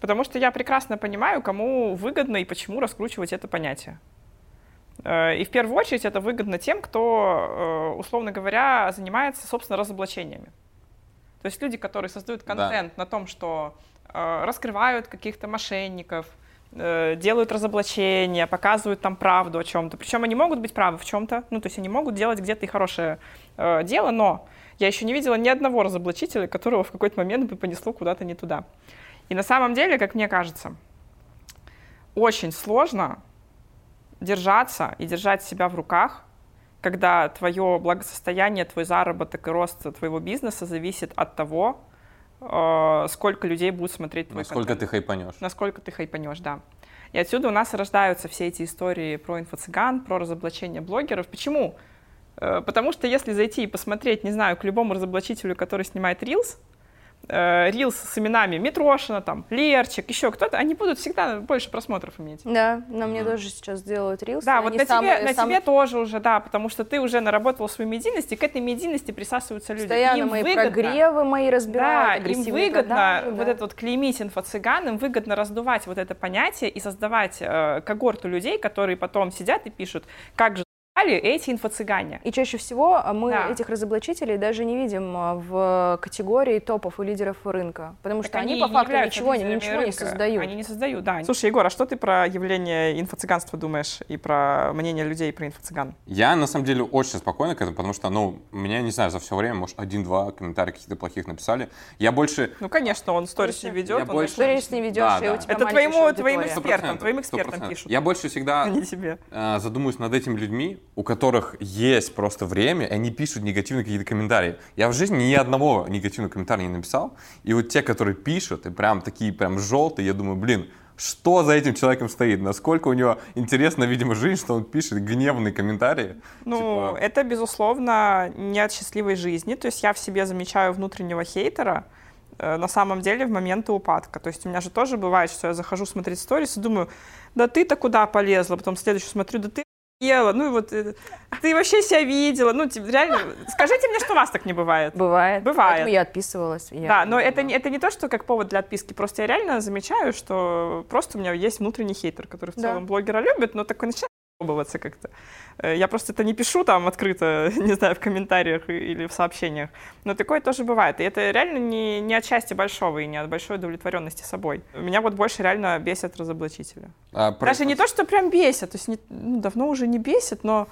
Потому что я прекрасно понимаю, кому выгодно и почему раскручивать это понятие. Э, и в первую очередь это выгодно тем, кто, э, условно говоря, занимается, собственно, разоблачениями. То есть люди, которые создают контент да. на том, что э, раскрывают каких-то мошенников, делают разоблачения, показывают там правду о чем-то. Причем они могут быть правы в чем-то, ну, то есть они могут делать где-то и хорошее э, дело, но я еще не видела ни одного разоблачителя, которого в какой-то момент бы понесло куда-то не туда. И на самом деле, как мне кажется, очень сложно держаться и держать себя в руках, когда твое благосостояние, твой заработок и рост твоего бизнеса зависит от того, э, сколько людей будут смотреть твой Насколько контент. ты хайпанешь. Насколько ты хайпанешь, да. И отсюда у нас рождаются все эти истории про инфо-цыган, про разоблачение блогеров. Почему? Э, потому что если зайти и посмотреть, не знаю, к любому разоблачителю, который снимает Reels, э, рилс с именами Митрошина, там, Лерчик, еще кто-то, они будут всегда больше просмотров иметь. Да, на мне mm. тоже сейчас делают рилс. Да, вот на, самые, тебе, на сам... тебе тоже уже, да, потому что ты уже наработал свою медийность, и к этой медийности присасываются люди. Постоянно им мои выгодно, прогревы мои разбирают, Да, им выгодно продажи, вот да. это вот клеймить инфо-цыган, им выгодно раздувать вот это понятие и создавать э, когорту людей, которые потом сидят и пишут, как же эти инфо-цыгане. И чаще всего а, мы да. этих разоблачителей даже не видим а, в категории топов и лидеров рынка, потому так что они, они по факту ничего, ничего не создают. Они не создают, да. Слушай, Егор, а что ты про явление инфо-цыганства думаешь и про мнение людей про инфо-цыган? Я, на самом деле, очень спокойно к этому, потому что, ну, меня, не знаю, за все время, может, один-два комментария каких-то плохих написали. Я больше... Ну, конечно, он сторис не ведет. Я больше... Сторис не ведешь, да, и да. у тебя Это твоему, твоим экспертам, твоим экспертам пишут. Я больше всегда не тебе. Э, задумываюсь над этими людьми, у которых есть просто время, и они пишут негативные какие-то комментарии. Я в жизни ни одного негативного комментария не написал, и вот те, которые пишут, и прям такие прям желтые, я думаю, блин, что за этим человеком стоит, насколько у него интересна, видимо, жизнь, что он пишет гневные комментарии. Ну, типа... это, безусловно, не от счастливой жизни. То есть я в себе замечаю внутреннего хейтера, э, на самом деле в моменты упадка. То есть у меня же тоже бывает, что я захожу смотреть сторис и думаю, да ты-то куда полезла? Потом следующую смотрю, да ты ела, ну вот э, ты вообще себя видела, ну типа, реально, скажите мне, что у вас так не бывает. Бывает. Бывает. Поэтому я отписывалась. Я да, но это, это не то, что как повод для отписки, просто я реально замечаю, что просто у меня есть внутренний хейтер, который в целом да. блогера любит, но такой начинает пробоваться как-то. Э, я просто это не пишу там открыто, не знаю, в комментариях или в сообщениях, но такое тоже бывает. И это реально не, не от счастья большого и не от большой удовлетворенности собой. Меня вот больше реально бесят разоблачители. А, Даже не то, что прям бесят, то есть не, ну, давно уже не бесят, но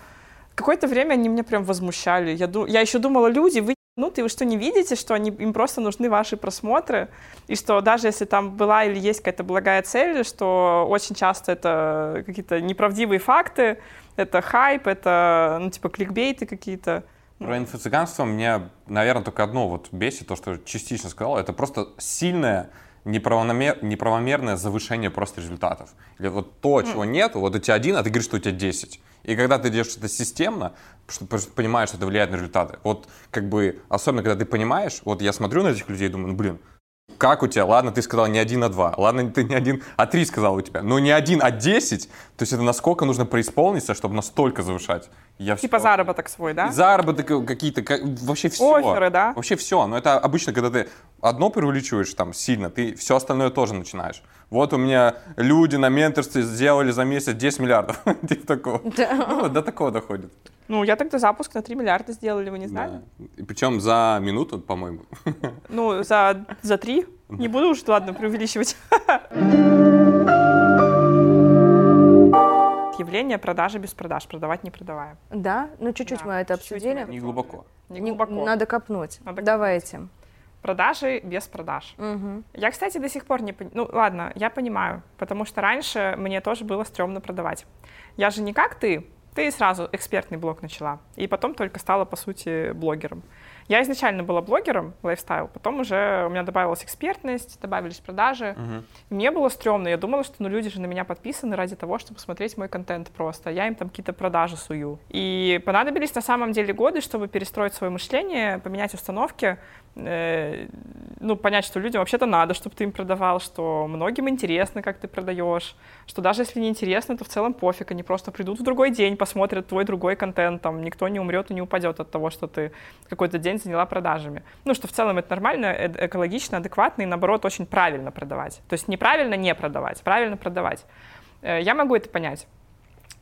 какое-то время они меня прям возмущали. Я, я еще думала, люди, вы ну, ты вы что, не видите, что они, им просто нужны ваши просмотры, и что даже если там была или есть какая-то благая цель, что очень часто это какие-то неправдивые факты, это хайп, это, ну, типа, кликбейты какие-то. Про инфо-цыганство мне, наверное, только одно вот бесит, то, что частично сказал, это просто сильное неправомер, неправомерное завышение просто результатов. Или вот то, чего нет, вот у тебя один, а ты говоришь, что у тебя 10. И когда ты делаешь это системно, что понимаешь, что это влияет на результаты. Вот как бы, особенно когда ты понимаешь, вот я смотрю на этих людей и думаю, ну блин, как у тебя? Ладно, ты сказал не один, а два. Ладно, ты не один, а три сказал у тебя. Но не один, а десять. То есть это насколько нужно преисполниться, чтобы настолько завышать. Я типа все... заработок свой, да? Заработок какие-то, как, вообще все. Оферы, да? Вообще все. Но это обычно, когда ты одно преувеличиваешь там сильно, ты все остальное тоже начинаешь. Вот у меня люди на менторстве сделали за месяц 10 миллиардов. Типа такого. Ну, до такого доходит. Ну, я тогда запуск на 3 миллиарда сделали, вы не знали? Да. И причем за минуту, по-моему. Ну, за, за 3. Не буду уж, ладно, преувеличивать. Явление продажи без продаж, продавать не продавая. Да, ну чуть-чуть да, мы это чуть-чуть обсудили. Не глубоко. Не глубоко. Надо копнуть. Надо Давайте. Продажи без продаж. Угу. Я, кстати, до сих пор не понимаю. Ну, ладно, я понимаю, потому что раньше мне тоже было стрёмно продавать. Я же не как ты, ты сразу экспертный блог начала, и потом только стала, по сути, блогером. Я изначально была блогером, лайфстайл, потом уже у меня добавилась экспертность, добавились продажи. И мне было стрёмно, я думала, что ну, люди же на меня подписаны ради того, чтобы смотреть мой контент просто. Я им там какие-то продажи сую. И понадобились на самом деле годы, чтобы перестроить свое мышление, поменять установки, э, ну, понять, что людям вообще-то надо, чтобы ты им продавал, что многим интересно, как ты продаешь, что даже если не интересно, то в целом пофиг, они просто придут в другой день, посмотрят твой другой контент, там никто не умрет и не упадет от того, что ты какой-то день заняла продажами. Ну, что в целом это нормально, э экологично, адекватно и, наоборот, очень правильно продавать. То есть неправильно не продавать, правильно продавать. Э, я могу это понять.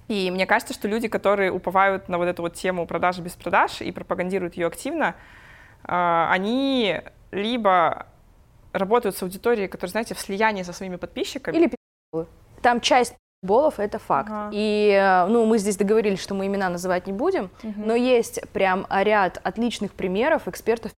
И мне кажется, что люди, которые уповают на вот эту вот тему продажи без продаж и пропагандируют ее активно, они либо работают с аудиторией, которая, знаете, в слиянии со своими подписчиками. Или. Там часть болов это факт. Ага. И э, ну, мы здесь договорились, что мы имена называть не будем, Мгм. но есть прям ряд отличных примеров экспертов,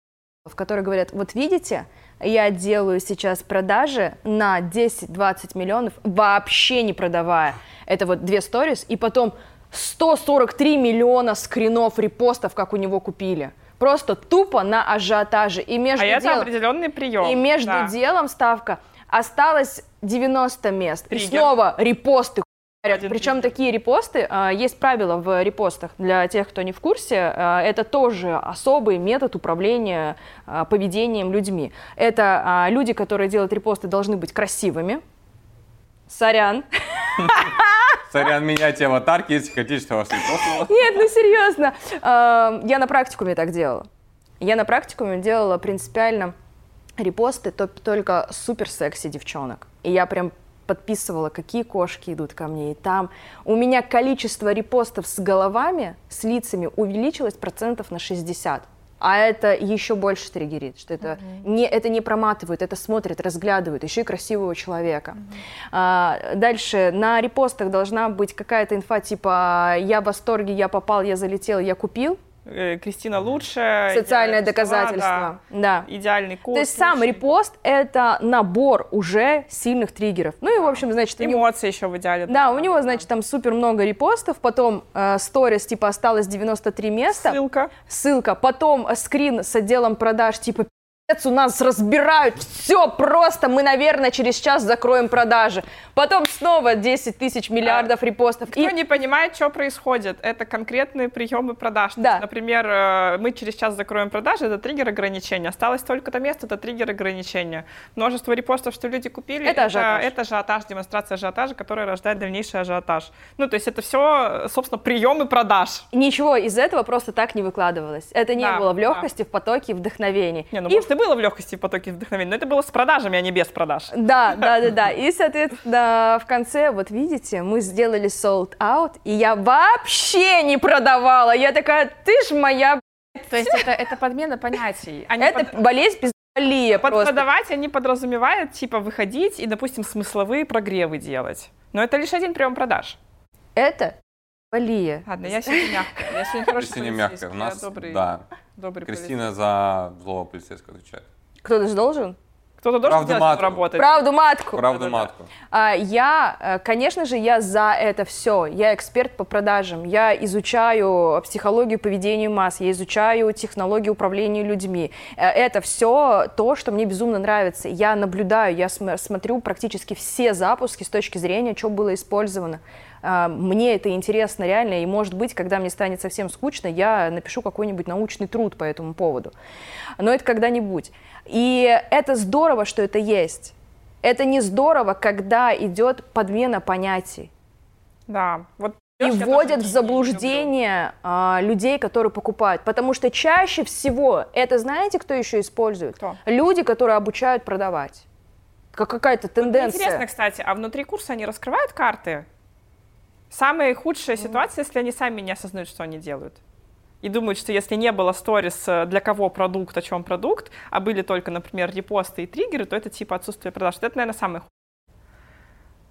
которые говорят, вот видите, я делаю сейчас продажи на 10-20 миллионов, вообще не продавая. Это вот две сторис, и потом 143 миллиона скринов, репостов, как у него купили. Просто тупо на ажиотаже. И между А это делом- определенный прием. и между да. делом ставка осталось 90 мест. И Триггер. снова репосты. Один Причем триггер. такие репосты, а, есть правила в репостах для тех, кто не в курсе, а, это тоже особый метод управления а, поведением людьми. Это люди, которые делают репосты, должны быть красивыми. Сорян. Сорян, меняйте аватарки, если хотите, что вас не. Нет, ну серьезно. Я на практикуме так делала. Я на практикуме делала принципиально репосты то- только супер секси девчонок. И я прям подписывала, какие кошки идут ко мне. И там у меня количество репостов с головами, с лицами увеличилось процентов на 60. А это еще больше триггерит, что это, не, это не проматывают, это смотрят, разглядывают, еще и красивого человека. А, дальше, на репостах должна быть какая-то инфа, типа «я в восторге, я попал, я залетел, я купил». Э, Кристина лучшая. Социальное доказательство. да. Да. Идеальный курс. То есть сам лучший. репост — это набор уже сильных триггеров. Ну и, в общем, значит, у него- Эмоции еще в идеале. да, у него, значит, там супер много репостов, потом э, сторис, типа, осталось 93 места, Ссылка. ссылка, потом э, скрин с отделом продаж, типа, «Пи***ц, у нас разбирают, все просто, мы, наверное, через час закроем продажи. Потом снова 10 тысяч миллиардов репостов. Кто И не понимает, что происходит, это конкретные приемы продаж. Да. есть, например, э, мы через час закроем продажи, это триггер ограничения. Осталось только-то место, это триггер ограничения. Множество репостов, что люди купили, Это ажиотаж. это ажиотаж, демонстрация ажиотажа, которая рождает дальнейший ажиотаж. Ну, то есть это все, собственно, приемы продаж. ничего из этого просто так не выкладывалось. Это не Да, было в да. легкости, в потоке, в вдохновении. Не, ну, И может, было в легкости, в потоке вдохновения, но это было с продажами, а не без продаж. Да, да, да, да. И, соответственно, в конце, вот видите, мы сделали sold out, и я вообще не продавала. Я такая, ты ж моя... б***ь». То есть это, это подмена понятий. Они Это под- болезнь пиздолия Под просто. продавать они подразумевают, типа, выходить и, допустим, смысловые прогревы делать. Но это лишь один прием продаж. Это болия. Ладно, я сегодня мягкая. Я сегодня Кристина полицейский, мягкая. У нас, да, добрый Кристина за злого полицейского отвечает. Кто-то же должен? полицейский. Кто-то должен Правду делать матку. работать. Правду матку. Правду матку. А, Я, э, конечно же, я за это все. Я эксперт по продажам. Я изучаю психологию поведения масс, я изучаю технологии управления людьми. Э, Это все то, что мне безумно нравится. Я наблюдаю, я см- смотрю практически все запуски с точки зрения, что было использовано. А, Мне это интересно реально, и может быть, когда мне станет совсем скучно, я напишу какой-нибудь научный труд по этому поводу. Но это когда-нибудь. И это здорово, что это есть. Это не здорово, когда идет подмена понятий Да. Вот и вводят в заблуждение а, людей, которые покупают. Потому что чаще всего это знаете, кто еще использует? Кто? Люди, которые обучают продавать. Как какая-то тенденция. Интересно, кстати, а внутри курса они раскрывают карты? Самая худшая ситуация, если они сами не осознают, что они делают. И думают, что если не было сторис, э, для кого продукт, о чем продукт, а были только, например, репосты и триггеры, то это типа отсутствие продаж. Это, наверное, самое худшее.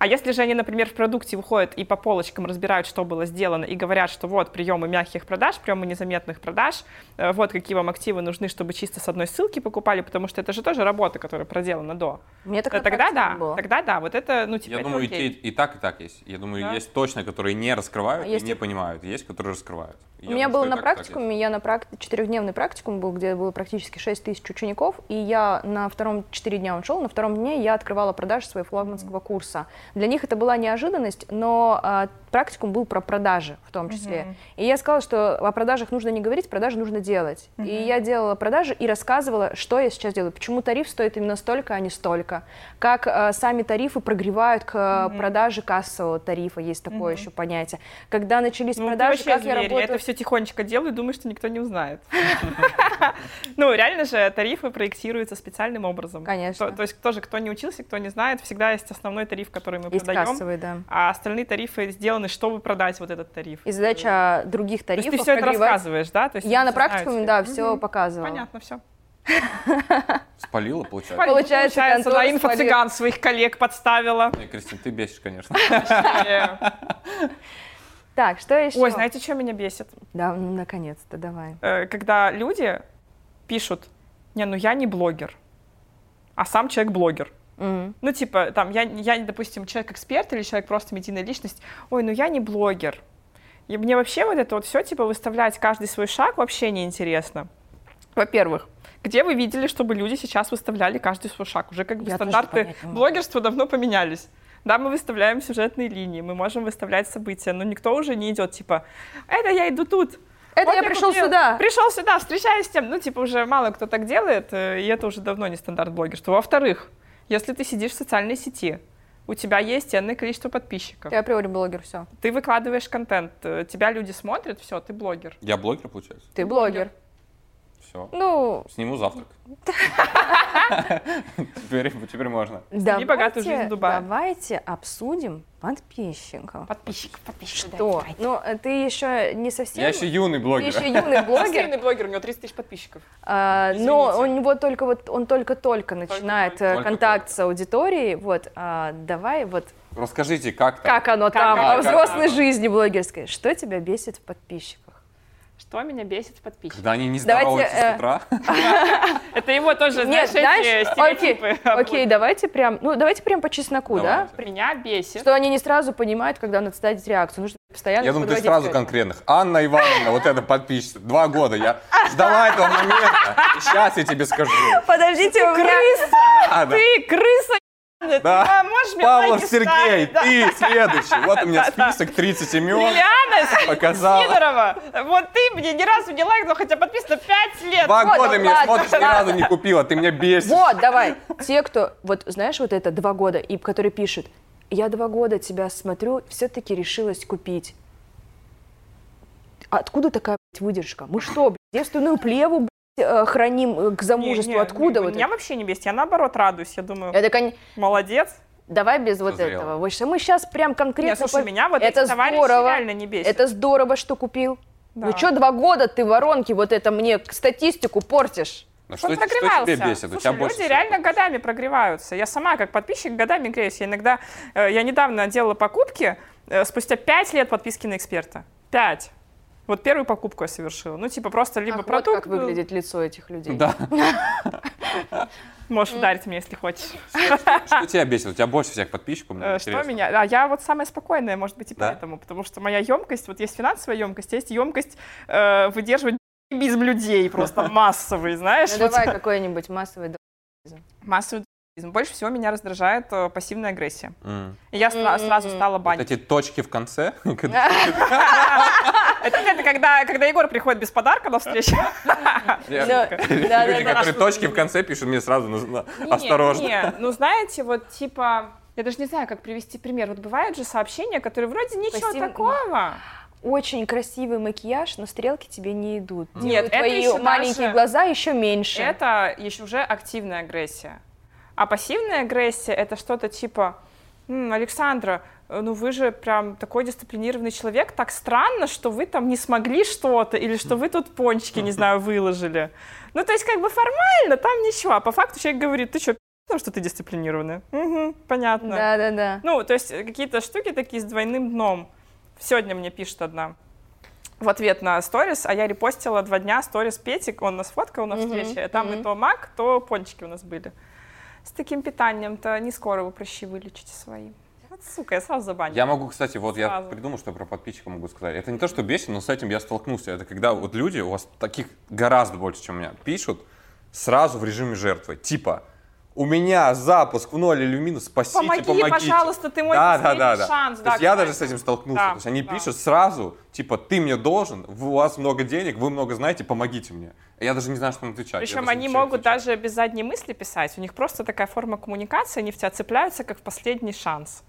А если же они, например, в продукте выходят и по полочкам разбирают, что было сделано, и говорят, что вот приемы мягких продаж, приемы незаметных продаж, э, вот какие вам активы нужны, чтобы чисто с одной ссылки покупали, потому что это же тоже работа, которая проделана до. Мне так Э, Тогда да, было. тогда да, вот это, ну, типа, Я это думаю, и, окей. те- и так, и так есть. Я думаю, Да? есть точно, которые не раскрывают А и есть не и- понимают. Есть, которые раскрывают. У Я меня думаю, было и на и практикуме, я на практи... четырехдневный практикум был, где было практически 6 тысяч учеников, и я на втором, 4 дня он шел, на втором дне я открывала продажи своего флагманского курса. Для них это была неожиданность, но а, практикум был про продажи в том числе. И я сказала, что о продажах нужно не говорить, продажи нужно делать. И я делала продажи и рассказывала, что я сейчас делаю, почему тариф стоит именно столько, а не столько, как а, сами тарифы прогревают к а, продаже кассового тарифа, есть такое еще понятие. Когда начались Ну, продажи, как зверь, я я работаю... это все тихонечко делаю думаю, что никто не узнает. Ну, реально же тарифы проектируются специальным образом. Конечно. То, есть тоже, кто не учился, кто не знает, всегда есть основной тариф, который мы продаем. А остальные тарифы сделаны востребованы, чтобы продать вот этот тариф. И задача других То есть тарифов ты все это рассказываешь, да? То есть Я на практикуме, да, все Мгм. показывала. Понятно, все. Спалила, получается. Получается, Получается, на инфо-цыган своих коллег подставила. Не, Кристин, ты бесишь, конечно. Так, что еще? Ой, знаете, что меня бесит? Да, ну, наконец-то, давай. Э, Когда люди пишут, не, ну я не блогер, а сам человек-блогер. Ну, типа, там, я, я, допустим, человек-эксперт или человек просто медийная личность. Ой, ну я не блогер. И мне вообще вот это вот все, типа, выставлять каждый свой шаг вообще не интересно. Во-первых, где вы видели, чтобы люди сейчас выставляли каждый свой шаг? Уже как бы Я стандарты блогерства давно поменялись. Да, мы выставляем сюжетные линии, мы можем выставлять события, но никто уже не идет, типа, это я иду тут, Это вот я пришел купил. сюда. Пришел сюда, встречаюсь с тем. Ну, типа, уже мало кто так делает, э, и это уже давно не стандарт блогерства. Во-вторых, если ты сидишь в социальной сети, у тебя есть энное количество подписчиков, Ты априори блогер, все. ты выкладываешь контент, э, тебя люди смотрят, все, ты блогер. Я блогер, получается? Ты блогер. Все. Ну, Сниму завтрак. Теперь, теперь можно. давайте, богатую жизнь Дубая. давайте обсудим подписчиков. Подписчик, подписчик. Что? Ну, ты еще не совсем... Я еще юный Ты блогер. еще юный блогер, блогер, у него 30 тысяч подписчиков. а, но у него только вот он только-только начинает э, Только-только. контакт с аудиторией. Вот, а, давай вот Расскажите, как там? как оно там во взрослой жизни блогерской. Что тебя бесит в подписчиках? Что меня бесит в подписчиках? Когда они не здороваются э, с утра. Это его тоже, знаешь, стереотипы. окей, давайте прям, ну давайте прям по чесноку, да? Меня бесит. Что они не сразу понимают, когда надо ставить реакцию. Нужно постоянно Я думаю, ты сразу конкретных. Анна Ивановна, вот это подписчица. Два года я ждала этого момента. Сейчас я тебе скажу. Подождите, у меня... Ты крыса, Да. а можешь Павлов Сергей, ставить? Да. ты следующий. Вот у меня список 30 имен. Лилиана Показала. Сидорова, вот ты мне ни разу не лайкнул, хотя подписано 5 лет. Два Вот, года ну меня ладно, смотришь, ни разу не купила. Ты меня бесишь. Вот, давай. Те, кто, вот знаешь, вот это два года, и который пишет, я два года тебя смотрю, все-таки решилась купить. Откуда такая блядь, выдержка? Мы что, блядь, девственную плеву блядь, храним э, к замужеству? Не, не, Откуда не, вот Меня это? вообще не бесит, я наоборот радуюсь, я думаю, Это, кон- молодец. Давай без вот Созрело. этого. Вот что мы сейчас прям Нет, конкретно... слушай, по- меня вот это здорово. реально не бесит. Это здорово, что купил. Да. Ну что, два года ты воронки вот это мне статистику портишь? Ну что, Он что тебе бесит? У Слушай, тебя больше люди реально годами прогреваются. Я сама, как подписчик, годами греюсь. Я иногда, э, я недавно делала покупки, э, спустя 5 лет подписки на эксперта. 5. Вот первую покупку я совершила. Ну, типа, просто либо Ах, вот продукт... как выглядит лицо этих людей. Да. Можешь ударить меня, если хочешь. Что тебя бесит? У тебя больше всех подписчиков. Э, Что меня? А я вот самая спокойная, может быть, и поэтому. Потому что моя емкость, вот есть финансовая емкость, есть емкость э, выдерживать без людей, просто массовый, знаешь? Ну, вот. давай какой-нибудь массовый... Массовый. Больше всего меня раздражает э, пассивная агрессия. М. И я М-м-м. сразу стала Вот банить. эти точки в конце. Это, это когда, когда Егор приходит без подарка на встречу. Люди, которые точки в конце пишут, мне сразу осторожно. не, ну знаете, вот типа, я даже не знаю, как привести пример. Вот бывают же сообщения, которые вроде ничего такого. Очень красивый макияж, но стрелки тебе не идут. Нет, Делают это твои еще маленькие даже- глаза еще меньше. Это еще уже активная агрессия. А пассивная агрессия это что-то типа, «М, Александра, ну вы же прям такой дисциплинированный человек, так странно, что вы там не смогли что-то, или что вы тут пончики, не знаю, выложили. Ну, то есть, как бы формально там ничего, а по факту человек говорит, ты что, потому что ты дисциплинированная? Угу, понятно. Да, да, да. Ну, то есть э, какие-то штуки такие с двойным дном. Сегодня мне пишет одна в ответ на сторис, а я репостила два дня сторис Петик, он нас фоткал на встрече, там и мгм. то мак, то пончики у нас были. С таким питанием-то не скоро вы прыщи вылечите свои. Сука, я сразу забанила. Я могу, кстати, вот я Сразу. придумал, что я про подписчиков могу сказать. Это не то, что бесит, но с этим я столкнулся. Это когда вот люди, у вас таких гораздо больше, чем у меня, пишут сразу в режиме жертвы. Типа, у меня запуск в ноль или в минус, спасите, Помоги, помогите. пожалуйста, ты мой да, да, да, да. шанс. То да, есть я даже с этим столкнулся. Да, То есть они да. пишут сразу, типа, ты мне должен, у вас много денег, вы много знаете, помогите мне. Я даже не знаю, что им отвечать. Я Причем они могут отвечаю. даже без задней мысли писать. У них просто такая форма коммуникации, они в тебя цепляются как в последний шанс.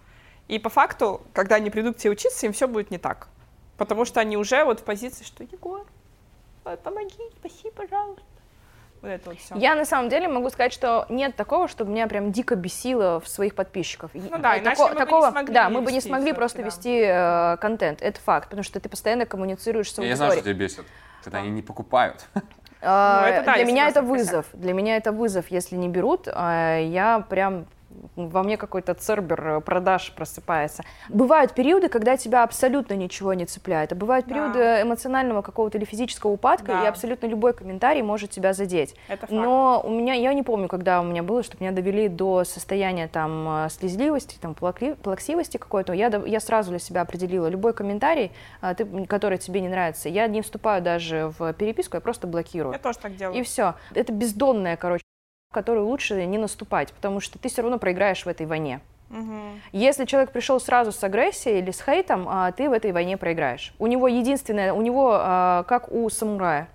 И по факту, когда они придут к тебе учиться, им все будет не так. Потому что они уже вот в позиции, что Егор, помоги, спаси, пожалуйста. Вот это вот все. Я на самом деле могу сказать, что нет такого, чтобы меня прям дико бесило в своих подписчиков. Ну да, Э, иначе тако- мы бы не такого, смогли да, мы бы не смогли просто да. вести э, контент. Это факт, потому что ты постоянно коммуницируешь с Я знаю, что аудиторией. тебя бесит. Когда они не покупают. А, Ну, это да, Для меня это вызов. Для меня это вызов, если не берут, а, я прям во мне какой-то цербер продаж просыпается. Бывают периоды, когда тебя абсолютно ничего не цепляет, а бывают Да. периоды эмоционального какого-то или физического упадка, Да. и абсолютно любой комментарий может тебя задеть. Это факт. Но у меня, я не помню, когда у меня было, чтобы меня довели до состояния там э, слезливости, там плаксивости какой-то. Я, я сразу для себя определила любой комментарий, а, ты- который тебе не нравится. Я не вступаю даже в переписку, я просто блокирую. Я тоже так делаю. И все. Это бездонная, короче, которую лучше не наступать, потому что ты все равно проиграешь в этой войне. Мгм. Если человек пришел сразу с агрессией или с хейтом, а, ты в этой войне проиграешь. У него единственное, у него а, как у самурая.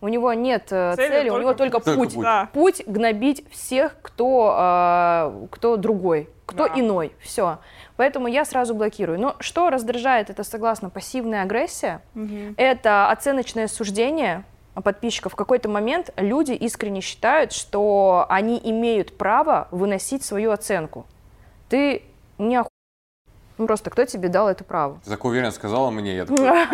У него нет э, Цели цели, у него только только путь. путь. Да. Путь гнобить всех, кто, а, кто другой, кто Да. иной. Все. Поэтому я сразу блокирую. Но что раздражает, это согласно пассивная агрессия, Мгм. это оценочное суждение подписчиков. В какой-то момент люди искренне считают, что они имеют право выносить свою оценку. Ты не оху... Ну, просто кто тебе дал это право? Ты так уверенно сказала мне, я такой,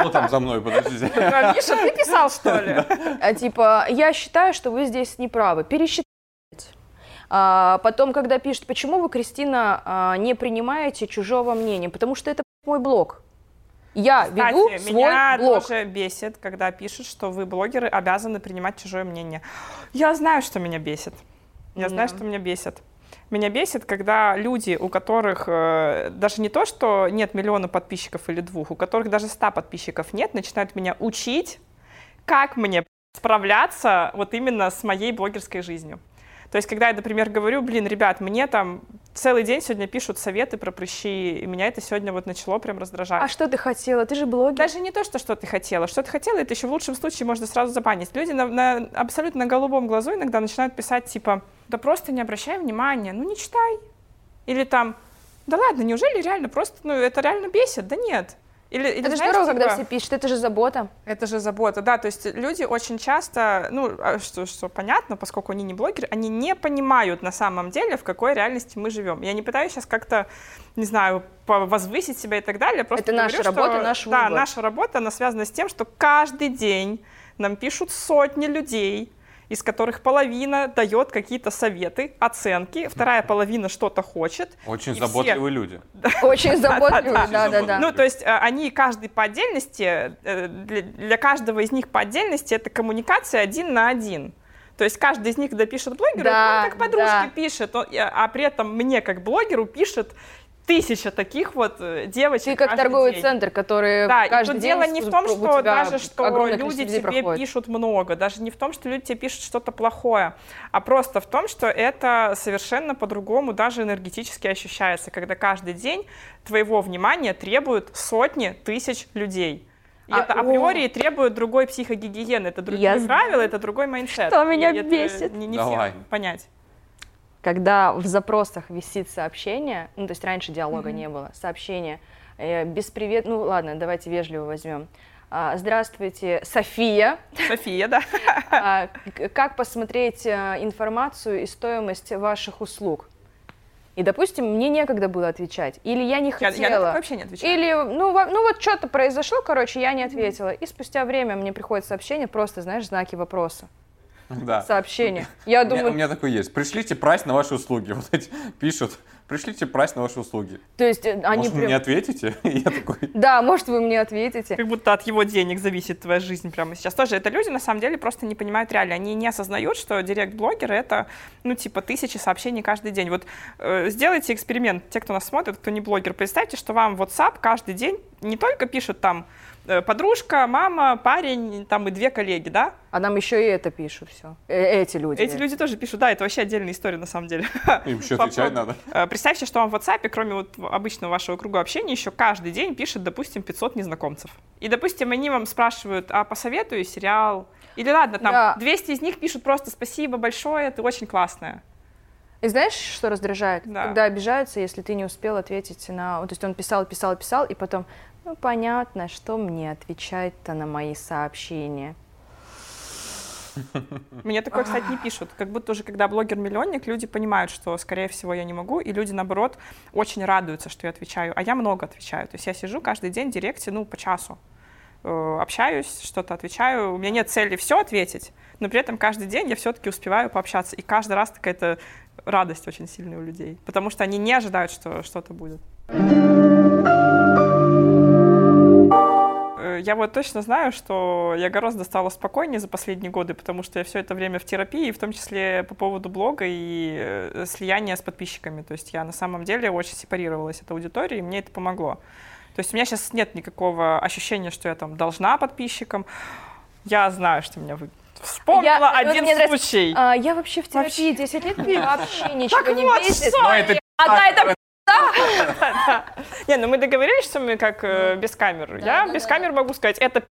кто там за мной, подождите. А, Миша, ты писал, что ли? А, типа, я считаю, что вы здесь неправы. Пересчитайте. А, потом, когда пишут, почему вы, Кристина, а, не принимаете чужого мнения? Потому что это мой блог. Я веду Кстати, свой меня блог. тоже бесит, когда пишут, что вы, блогеры, обязаны принимать чужое мнение. Я знаю, что меня бесит. Я знаю, Да. что меня бесит. Меня бесит, когда люди, у которых э, даже не то, что нет миллиона подписчиков или двух, у которых даже ста подписчиков нет, начинают меня учить, как мне справляться вот именно с моей блогерской жизнью. То есть, когда я, например, говорю, блин, ребят, мне там целый день сегодня пишут советы про прыщи, и меня это сегодня вот начало прям раздражать. А что ты хотела? Ты же блогер. Даже не то, что что ты хотела. Что ты хотела, это еще в лучшем случае можно сразу забанить. Люди на, на- абсолютно на голубом глазу иногда начинают писать типа, да просто не обращай внимания, ну не читай. Или там, да ладно, неужели реально просто, ну это реально бесит? Да нет. Или, или Это знаешь, здорово, когда типа, все пишут, это же забота. это же забота, да, то есть люди очень часто, ну, а что, что понятно, поскольку они не блогеры, они не понимают на самом деле, в какой реальности мы живем. Я не пытаюсь сейчас как-то, не знаю, возвысить себя и так далее, просто Это наша говорю, работа, что- наш Да, выбор. наша работа, она связана с тем, что каждый день нам пишут сотни людей, из которых половина дает какие-то советы, оценки, вторая половина что-то хочет. Очень И все- заботливые люди. Очень заботливый, да. да-да-да. Ну, то есть э, они каждый по отдельности, э, для, для каждого из них по отдельности это коммуникация один на один. То есть каждый из них, когда пишет блогеру, Да, он как подружке да. пишет, он- а а при этом мне как блогеру пишет тысяча таких вот э, девочек Ты как торговый день. центр, который Да, и каждый тут день дело не в том, что даже что люди тебе проходит. пишут много, даже не в том, что люди тебе пишут что-то плохое, а просто в том, что это совершенно по-другому даже энергетически ощущается, когда каждый день твоего внимания требуют сотни тысяч людей. И А, это о. априори требует другой психогигиены, это другие Я знаю. правила, это другой mindset. Что меня И это бесит. Не, не Давай. всем понять. Когда в запросах висит сообщение, ну, то есть раньше диалога не было, сообщение, э, без привет, ну, ладно, давайте вежливо возьмем. А, Здравствуйте, София. София, да? А, Как посмотреть э, информацию и стоимость ваших услуг? И, допустим, мне некогда было отвечать. Или я не Я, хотела. я такое вообще не отвечаю. Или, ну, ну вот что-то произошло, короче, я не ответила. И спустя время мне приходит сообщение, просто, знаешь, знаки вопроса. Да. Сообщение. Я У меня, у думаю, меня такое есть. Пришлите прайс на ваши услуги. Вот эти пишут. Пришлите прайс на ваши услуги. то есть э, они Может, вы прям- мне ответите? Я такой, Да, может, вы мне ответите. Как будто от его денег зависит твоя жизнь прямо сейчас. Тоже это люди, на самом деле, просто не понимают реально. Они не осознают, что директ-блогеры — это, ну, типа, тысячи сообщений каждый день. Вот э, сделайте эксперимент, те, кто нас смотрит, кто не блогер. Представьте, что вам в WhatsApp каждый день не только пишут там подружка, мама, парень, там и две коллеги, да? А нам еще и это пишут все. эти люди. Эти люди тоже пишут, да, это вообще отдельная история, на самом деле. им еще отвечать надо. Э, Представьте, что вам в WhatsApp, кроме вот обычного вашего круга общения, еще каждый день пишет, допустим, 500 незнакомцев. И, допустим, они вам спрашивают, а посоветую сериал? Или ладно, там Да. 200 из них пишут просто спасибо большое, ты очень классная. И знаешь, что раздражает? Да. Когда обижаются, если ты не успел ответить на... То есть он писал, писал, писал, и потом, ну, понятно, что мне отвечать-то на мои сообщения. Мне такое, кстати, не пишут. Как будто уже, когда блогер-миллионник, люди понимают, что, скорее всего, я не могу, и люди, наоборот, очень радуются, что я отвечаю. А я много отвечаю. То есть я сижу каждый день в директе, ну, по часу. Э, общаюсь, что-то отвечаю. У меня нет цели все ответить, но при этом каждый день я все-таки успеваю пообщаться. И каждый раз какая-то радость очень сильная у людей, потому что они не ожидают, что что-то будет. Я вот точно знаю, что я гораздо стала спокойнее за последние годы, потому что я все это время в терапии, в том числе по поводу блога и э, слияния с подписчиками. То есть я на самом деле очень сепарировалась от аудитории, и мне это помогло. То есть у меня сейчас нет никакого ощущения, что я там должна подписчикам. Я знаю, что меня вы Вспомнила я, один вот случай. Нравится, а, я вообще в терапии вообще. 10 лет вообще ничего не бесит. Ну, это Одна это Не, ну мы договорились, что мы как э, без камер. Я без камер могу сказать, это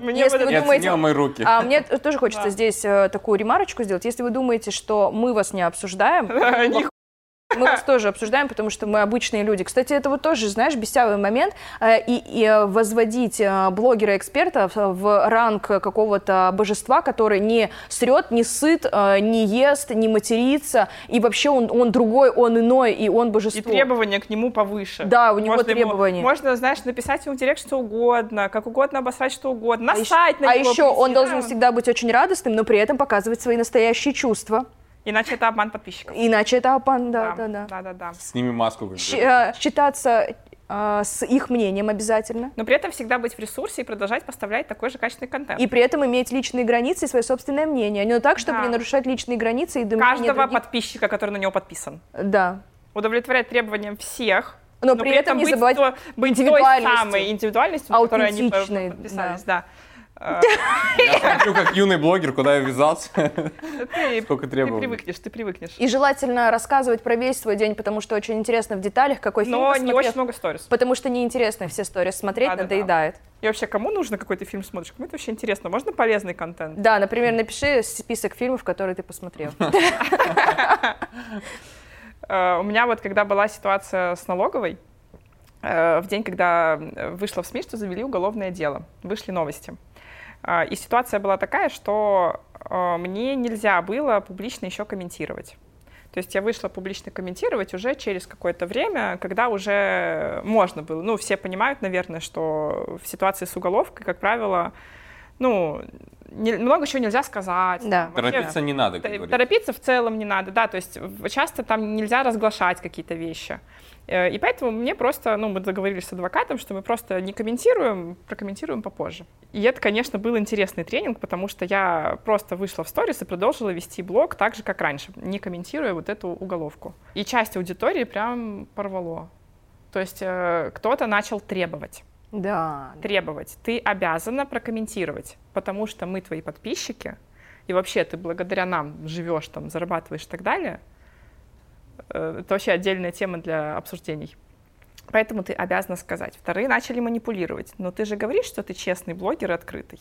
мне Если вы думаете, мои руки. А мне тоже хочется здесь э, такую ремарочку сделать. Если вы думаете, что мы вас не обсуждаем, мы вас тоже обсуждаем, потому что мы обычные люди. Кстати, это вот тоже, знаешь, бесявый момент. Э, и, и возводить э, блогера-эксперта в ранг какого-то божества, который не срет, не сыт, э, не ест, не матерится, и вообще он, он другой, он иной, и он божество. И требования к нему повыше. Да, у него можно требования. Ему, можно, знаешь, написать ему в директ что угодно, как угодно обосрать что угодно, насать а на а него. А еще он должен всегда быть очень радостным, но при этом показывать свои настоящие чувства. Иначе это обман подписчиков. Иначе это обман, да, да, да. Да, да, да. Сними маску. Э, считаться э, с их мнением обязательно. Но при этом всегда быть в ресурсе и продолжать поставлять такой же качественный контент. И при этом иметь личные границы и свое собственное мнение. Не так, чтобы да. не нарушать личные границы и Каждого других. подписчика, который на него подписан. Да. Удовлетворять требованиям всех, но, но при, при этом, этом не забывать то, быть той самой индивидуальностью, на которой они подписались. Да. да. Я смотрю, как юный блогер, куда я ввязался. Ты, Сколько требовалось. Ты привыкнешь, ты привыкнешь. И желательно рассказывать про весь свой день, потому что очень интересно в деталях, какой фильм Но не очень много сторис. Потому что неинтересно все сторис смотреть, да, надоедает. Да, да. И вообще, кому нужно какой-то фильм смотришь? Кому это вообще интересно? Можно полезный контент? Да, например, напиши список фильмов, которые ты посмотрел. Э, у меня вот, когда была ситуация с налоговой, э, в день, когда вышла в СМИ, что завели уголовное дело, вышли новости. А, и ситуация была такая, что а, мне нельзя было публично еще комментировать. То есть я вышла публично комментировать уже через какое-то время, когда уже можно было. Ну, все понимают, наверное, что в ситуации с уголовкой, как правило, ну, не, много чего нельзя сказать. Да. Вообще, торопиться не надо, как Торопиться в целом не надо, да, то есть часто там нельзя разглашать какие-то вещи. Э, и поэтому мне просто, ну, мы договорились с адвокатом, что мы просто не комментируем, прокомментируем попозже. И это, конечно, был интересный тренинг, потому что я просто вышла в сторис и продолжила вести блог так же, как раньше, не комментируя вот эту уголовку. И часть аудитории прям порвало. То есть э, кто-то начал требовать. Да. Требовать. Ты обязана прокомментировать, потому что мы твои подписчики, и вообще ты благодаря нам живешь, там, зарабатываешь и так далее — Э, это вообще отдельная тема для обсуждений. Поэтому ты обязана сказать. Вторые начали манипулировать. Но ты же говоришь, что ты честный блогер и открытый.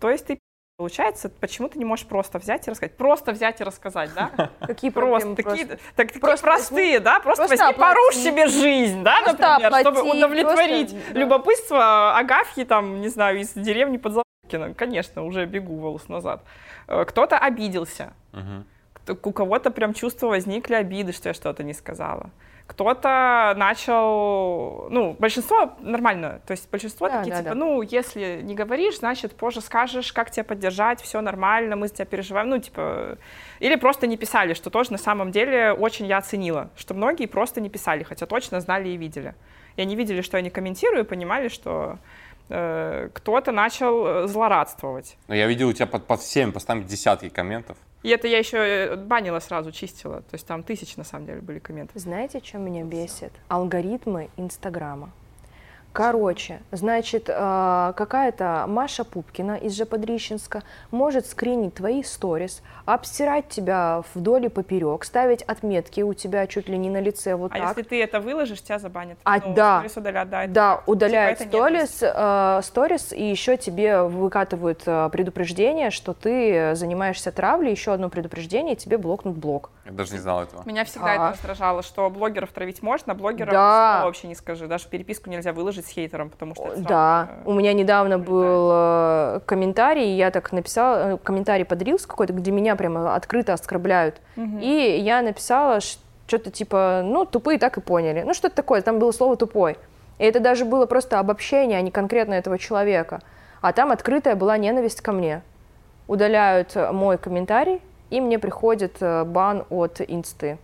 То есть ты Получается, почему ты не можешь просто взять и рассказать? Просто взять и рассказать, да? Какие просто? Такие, так, такие просто простые, да? Просто, просто возьми, порушь себе жизнь, да, например, оплати, чтобы удовлетворить просто, любопытство да. Агафьи, там, не знаю, из деревни под Залкино. Конечно, уже бегу волос назад. Э, кто-то обиделся. Угу у кого-то прям чувства возникли обиды, что я что-то не сказала. Кто-то начал, ну, большинство нормально, то есть большинство да, такие, да, типа, да. ну, если не говоришь, значит, позже скажешь, как тебя поддержать, все нормально, мы за тебя переживаем, ну, типа, или просто не писали, что тоже на самом деле очень я оценила, что многие просто не писали, хотя точно знали и видели. И они видели, что я не комментирую, и понимали, что э, кто-то начал э, злорадствовать. Но я видел у тебя под, под всеми постами десятки комментов. И это я еще э, банила сразу, чистила. То есть там тысячи, на самом деле, были комменты. Знаете, что меня бесит? Алгоритмы Инстаграма. Короче, значит, э, какая-то Маша Пупкина из Жеподрищенска может скринить твои сторис, обстирать тебя вдоль и поперек, ставить отметки у тебя чуть ли не на лице вот а так. если ты это выложишь, тебя забанят? А, ну, да, удалят, да, да, типа удаляют сторис, э, сторис, и еще тебе выкатывают э, предупреждение, что ты занимаешься травлей, еще одно предупреждение, и тебе блокнут блок. Я даже не знал этого. Меня всегда а. это раздражало, что блогеров травить можно, а блогеров да. вообще не скажи, даже переписку нельзя выложить жить с хейтером, потому что... это Да, сразу, у меня недавно был э, комментарий, я так написала, э, комментарий под какой-то, где меня прямо открыто оскорбляют. Мгм. И я написала что-то типа, ну, тупые так и поняли. Ну, что-то такое, там было слово «тупой». И это даже было просто обобщение, а не конкретно этого человека. А там открытая была ненависть ко мне. Удаляют э, мой комментарий, и мне приходит э, бан от инсты.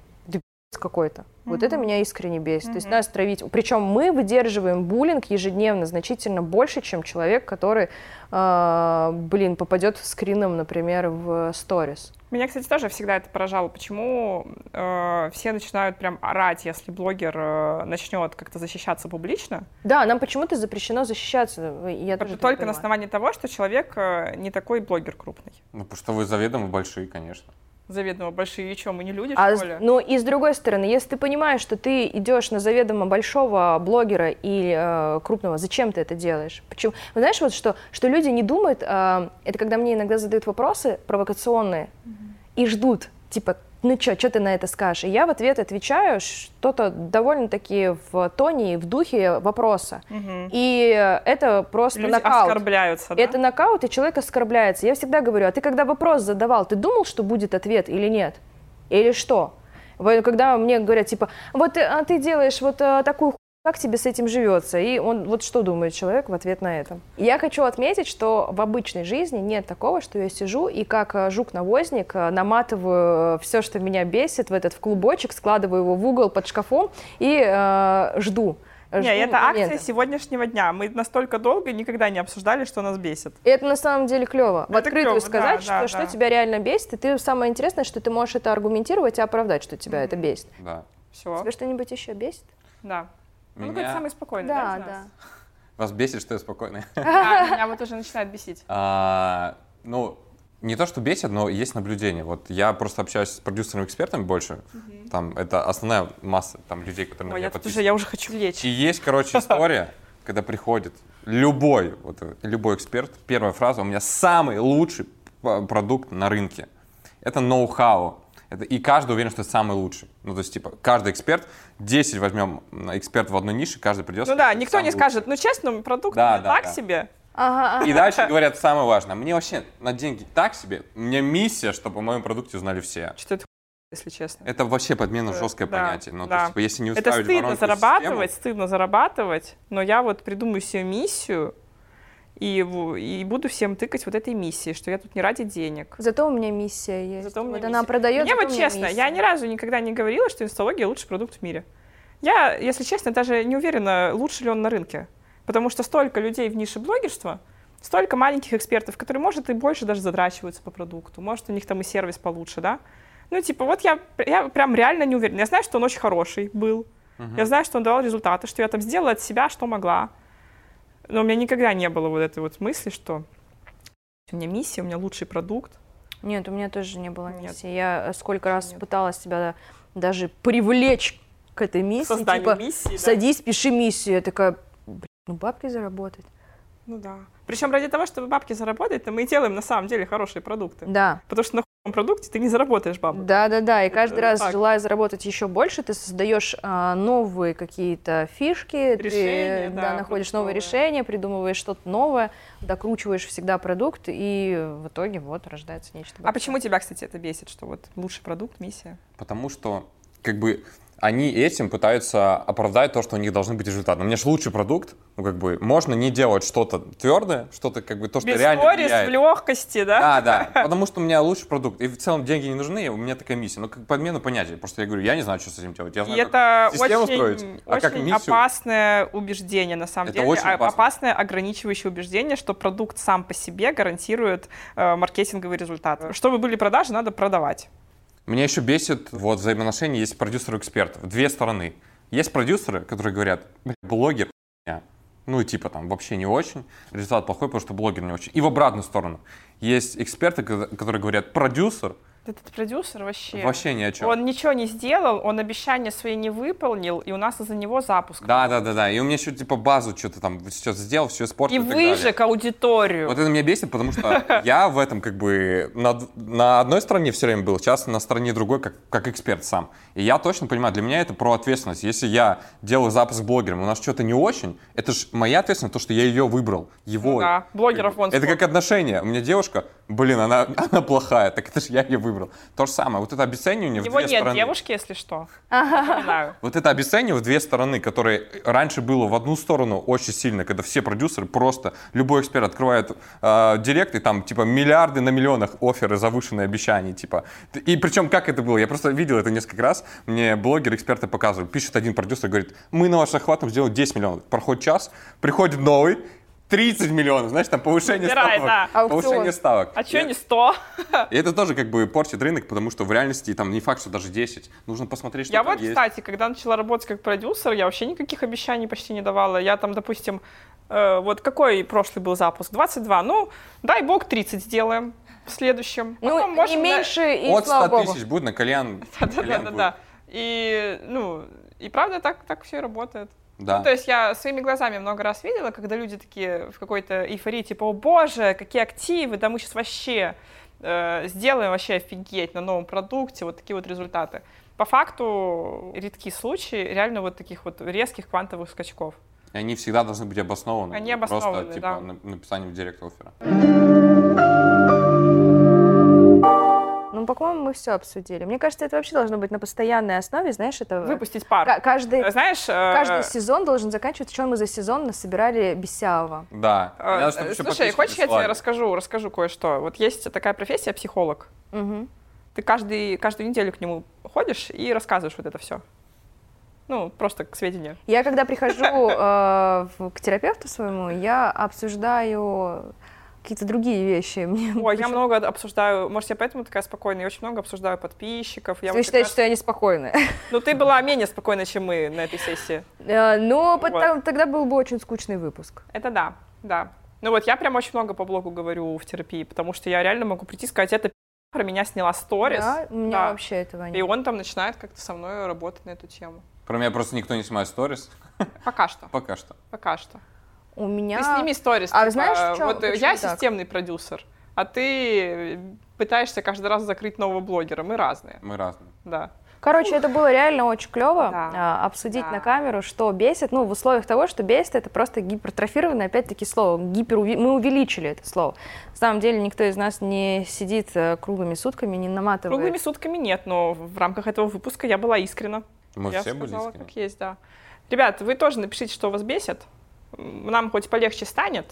Какой-то. Вот это меня искренне бесит. То есть нас травить. Причем мы выдерживаем буллинг ежедневно значительно больше, чем человек, который, э, блин, попадет скрином, например, в сторис. Меня, кстати, тоже всегда это поражало, почему э, все начинают прям орать, если блогер э, начнет как-то защищаться публично, Да, нам почему-то запрещено защищаться. Я тоже только на основании того, что человек э, не такой блогер крупный. Ну, потому что вы заведомо большие, конечно. Заведомо большие, и что, мы не люди, А, что ли? с- ну и с другой стороны, если ты понимаешь, что ты идешь на заведомо большого блогера или э, крупного, зачем ты это делаешь? Почему? Вы знаешь, вот что, что люди не думают, э, это когда мне иногда задают вопросы провокационные и ждут, типа, ну что, что ты на это скажешь? И я в ответ отвечаю что-то довольно-таки в тоне и в духе вопроса. Мгм. И это просто Люди нокаут. оскорбляются, да? Это нокаут, и человек оскорбляется. Я всегда говорю, а ты когда вопрос задавал, ты думал, что будет ответ или нет? Или что? Когда мне говорят, типа, вот э, а ты делаешь вот э, такую как тебе с этим живется? И он вот что думает человек в ответ на это? Я хочу отметить, что в обычной жизни нет такого, что я сижу и как э, жук-навозник э, наматываю все, что меня бесит, в этот в клубочек, складываю его в угол под шкафом и э, жду. Не, Жду это акция момента. сегодняшнего дня. Мы настолько долго никогда не обсуждали, что нас бесит. И это на самом деле клево. В Это открытую клёво, сказать, да, что, да, что да. тебя реально бесит, и ты самое интересное, что ты можешь это аргументировать и оправдать, что тебя это бесит. Да. Все. Тебя что-нибудь еще бесит? Да. Ну, Меня- это самый спокойный, да, из нас? Вас бесит, что я спокойный? Да, меня вот уже начинает бесить. А, ну, не то, что бесит, но есть наблюдение. Вот я просто общаюсь с продюсерами-экспертами больше. Там это основная масса там, людей, которые на меня я уже, я уже хочу лечь. И есть, короче, история, когда приходит любой, вот, любой эксперт, первая фраза, у меня самый лучший продукт на рынке. Это ноу-хау. Это, и каждый уверен, что это самый лучший. Ну, то есть, типа, каждый эксперт, 10 возьмем эксперт в одной нише, каждый придет. Ну да, никто не самый скажет, ну честно, продукт Да, да, так да. себе. Ага, лучший. И дальше говорят самое важное. Мне вообще на деньги так себе. У меня миссия, чтобы о моем продукте узнали все. Что это если честно. Это вообще подмена Э, жесткое да, понятие. Ну, то да. есть, типа, если не Это стыдно зарабатывать, систему- стыдно зарабатывать, но я вот придумаю себе миссию и, и буду всем тыкать вот этой миссией, что я тут не ради денег. Зато у меня миссия есть. Зато у меня вот она миссия. продает. Мне вот честно, я миссия. ни разу никогда не говорила, что инсталогия лучший продукт в мире. Я, если честно, даже не уверена, лучше ли он на рынке. Потому что столько людей в нише блогерства, столько маленьких экспертов, которые, может, и больше даже задрачиваются по продукту, может, у них там и сервис получше, да? Ну, типа, вот я, я прям реально не уверена. Я знаю, что он очень хороший был. Я знаю, что он давал результаты, что я там сделала от себя, что могла. Но у меня никогда не было вот этой вот мысли, что у меня миссия, у меня лучший продукт. Нет, у меня тоже не было Нет. миссии. Я э, сколько раз Нет. пыталась тебя даже привлечь к этой миссии. Создание типа, миссии, да. садись, пиши миссию. Я такая, «Блин, ну бабки заработать. Ну да. Причем ради того, чтобы бабки заработать, то мы и делаем на самом деле хорошие продукты. Да. Потому что продукте ты не заработаешь бабок. Да, да, да. И каждый Это раз, так. желая заработать еще больше, ты создаешь а, новые какие-то фишки, Решения, ты да, да, находишь новые продуктовые. решения, придумываешь что-то новое, докручиваешь всегда продукт, и в итоге вот рождается нечто. А большое. почему тебя, кстати, это бесит, что вот лучший продукт, миссия? Потому что, как бы, они этим пытаются оправдать то, что у них должны быть результаты. У меня же лучший продукт, ну, как бы, можно не делать что-то твердое, что-то, как бы, то, что Без реально влияет. в легкости, да? Да, да, потому что у меня лучший продукт, и в целом деньги не нужны, у меня такая миссия. Ну, как подмена понятий, просто я говорю, я не знаю, что с этим делать, я И знаю, как это систему очень, строить, а как очень миссию... опасное убеждение, на самом Это деле. очень А- опасно. опасное ограничивающее убеждение, что продукт сам по себе гарантирует э, маркетинговый результат. Чтобы были продажи, надо продавать. Меня еще бесит вот взаимоотношения есть продюсеры и экспертов. Две стороны. Есть продюсеры, которые говорят, «Бля, блогер хуйня». ну и типа там вообще не очень, результат плохой, потому что блогер не очень. И в обратную сторону. Есть эксперты, ко- которые говорят, продюсер Этот продюсер вообще... Вообще ни о чем. Он ничего не сделал, он обещания свои не выполнил, и у нас из-за него запуск. Да, да, да, да. И у меня еще типа базу что-то там сейчас сделал, все испортил. И далее. выжег аудиторию. Вот это меня бесит, потому что я в этом как бы на, на одной стороне все время был, сейчас на стороне другой, как, как эксперт сам. И я точно понимаю, для меня это про ответственность. Если я делаю запуск блогером, у нас что-то не очень, это же моя ответственность, то, что я ее выбрал. Его. Ну да, блогеров вон Это как отношения. У меня девушка, блин, она, она плохая, так это же я ее выбрал. То же самое. Вот это обесценивание У в него две нет стороны. девушки, если что. Вот это обесценивание в две стороны, которые раньше было в одну сторону очень сильно, когда все продюсеры просто, любой эксперт открывает э, директ, и там типа миллиарды на миллионах оферы, завышенные обещания, типа. И причем как это было? Я просто видел это несколько раз, мне блогеры, эксперты показывают, пишет один продюсер, говорит, мы на ваш охват сделали 10 миллионов. Проходит час, приходит новый, 30 миллионов, знаешь, там повышение Набирай, ставок. да. Аукцион. Повышение ставок. А что не 100? И это тоже как бы портит рынок, потому что в реальности там не факт, что даже 10. Нужно посмотреть, что Я там вот, есть. кстати, когда начала работать как продюсер, я вообще никаких обещаний почти не давала. Я там, допустим, э, вот какой прошлый был запуск? 22. Ну, дай бог 30 сделаем в следующем. Ну, Потом не можем на- меньше, и От слава 100 богу. тысяч будет на кальян. Да-да-да. И, ну, и правда так, так все и работает. Да. Ну, то есть я своими глазами много раз видела, когда люди такие в какой-то эйфории, типа, о боже, какие активы, да мы сейчас вообще э, сделаем вообще офигеть на новом продукте, вот такие вот результаты. По факту редки случаи реально вот таких вот резких квантовых скачков. И они всегда должны быть обоснованы. Они обоснованы, Просто, типа, да. на- написанием в директ оффера. Ну, по-моему, мы все обсудили. Мне кажется, это вообще должно быть на постоянной основе, знаешь, это... Выпустить пар. Ка- Каждый, Знаешь, э, каждый сезон должен заканчиваться, что мы за сезон насобирали Бесявого. Да. э, э, слушай, хочешь я тебе расскажу, расскажу кое-что. Вот есть такая профессия психолог. Мгм. Ты каждый, каждую неделю к нему ходишь и рассказываешь вот это все. Ну, просто к сведению. Я когда прихожу э, в- к терапевту своему, я обсуждаю какие-то другие вещи. Мне Ой, я причем- много обсуждаю, может, я поэтому такая спокойная, я очень много обсуждаю подписчиков. Я Вы вот как считаете, раз- что я неспокойная? Ну, ты была менее спокойна, чем мы на этой сессии. Э, Но Вот. тогда был бы очень скучный выпуск. Это да, да. Ну вот, я прям очень много по блогу говорю в терапии, потому что я реально могу прийти и сказать, это пи*** про меня сняла сторис. Да, у меня Да. вообще этого И нет. он там начинает как-то со мной работать на эту тему. Про меня просто никто не снимает сторис. Пока что, Пока что. пока что. У меня... Ты сними сторис. А типа, знаешь, чём- вот почему я так? системный продюсер, а ты пытаешься каждый раз закрыть нового блогера. Мы разные, Мы разные. да. Короче, это было реально очень клево Да. а, обсудить Да. на камеру, что бесит. Ну, в условиях того, что бесит, это просто гипертрофированное, опять-таки, слово. Гипер мы увеличили это слово. На самом деле никто из нас не сидит э, круглыми сутками, не наматывает. Круглыми сутками нет, но в рамках этого выпуска я была искренна. Мы я все были сказала, искренни. как есть, да. Ребят, вы тоже напишите, что вас бесит. М, Нам хоть полегче станет,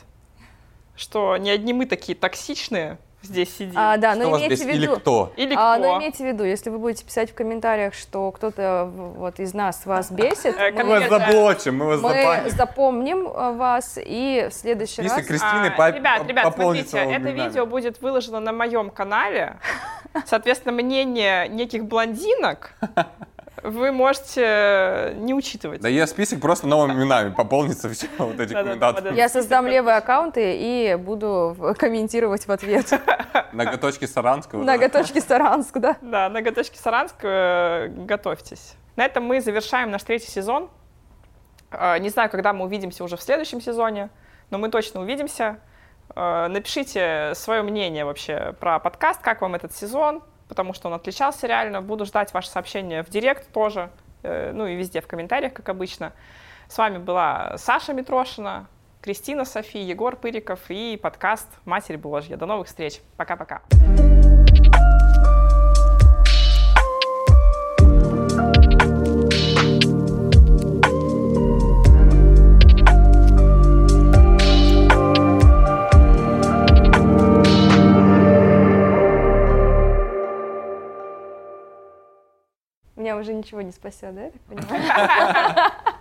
что не одни мы такие токсичные здесь сидим. А, да, Что но вас имейте бесит? в Или виду... кто? Или А, кто? но имейте в виду, если вы будете писать в комментариях, что кто-то вот из нас вас бесит, Э, Мы вас заблочим, мы вас мы запомним э, вас и в следующий раз... Кристины А, по- ребят, ребят, смотрите, это видео будет выложено на моем канале. Соответственно, мнение неких блондинок вы можете не учитывать. Да я список просто новыми именами пополнится все вот эти комментаторы. Я создам левые аккаунты и буду комментировать в ответ. Ноготочки Саранского. да. Ноготочки Саранск, да? Да, ноготочки Саранск, э, готовьтесь. На этом мы завершаем наш третий сезон. Э, Не знаю, когда мы увидимся уже в следующем сезоне, но мы точно увидимся. Э, Напишите свое мнение вообще про подкаст, как вам этот сезон, потому что он отличался реально. Буду ждать ваши сообщения в директ тоже, э, ну и везде в комментариях, как обычно. С вами была Саша Митрошина, Кристина Софи, Егор Пыриков и подкаст «Матерь Божья». До новых встреч. Пока-пока. Меня уже ничего не спасет, да, я так понимаю?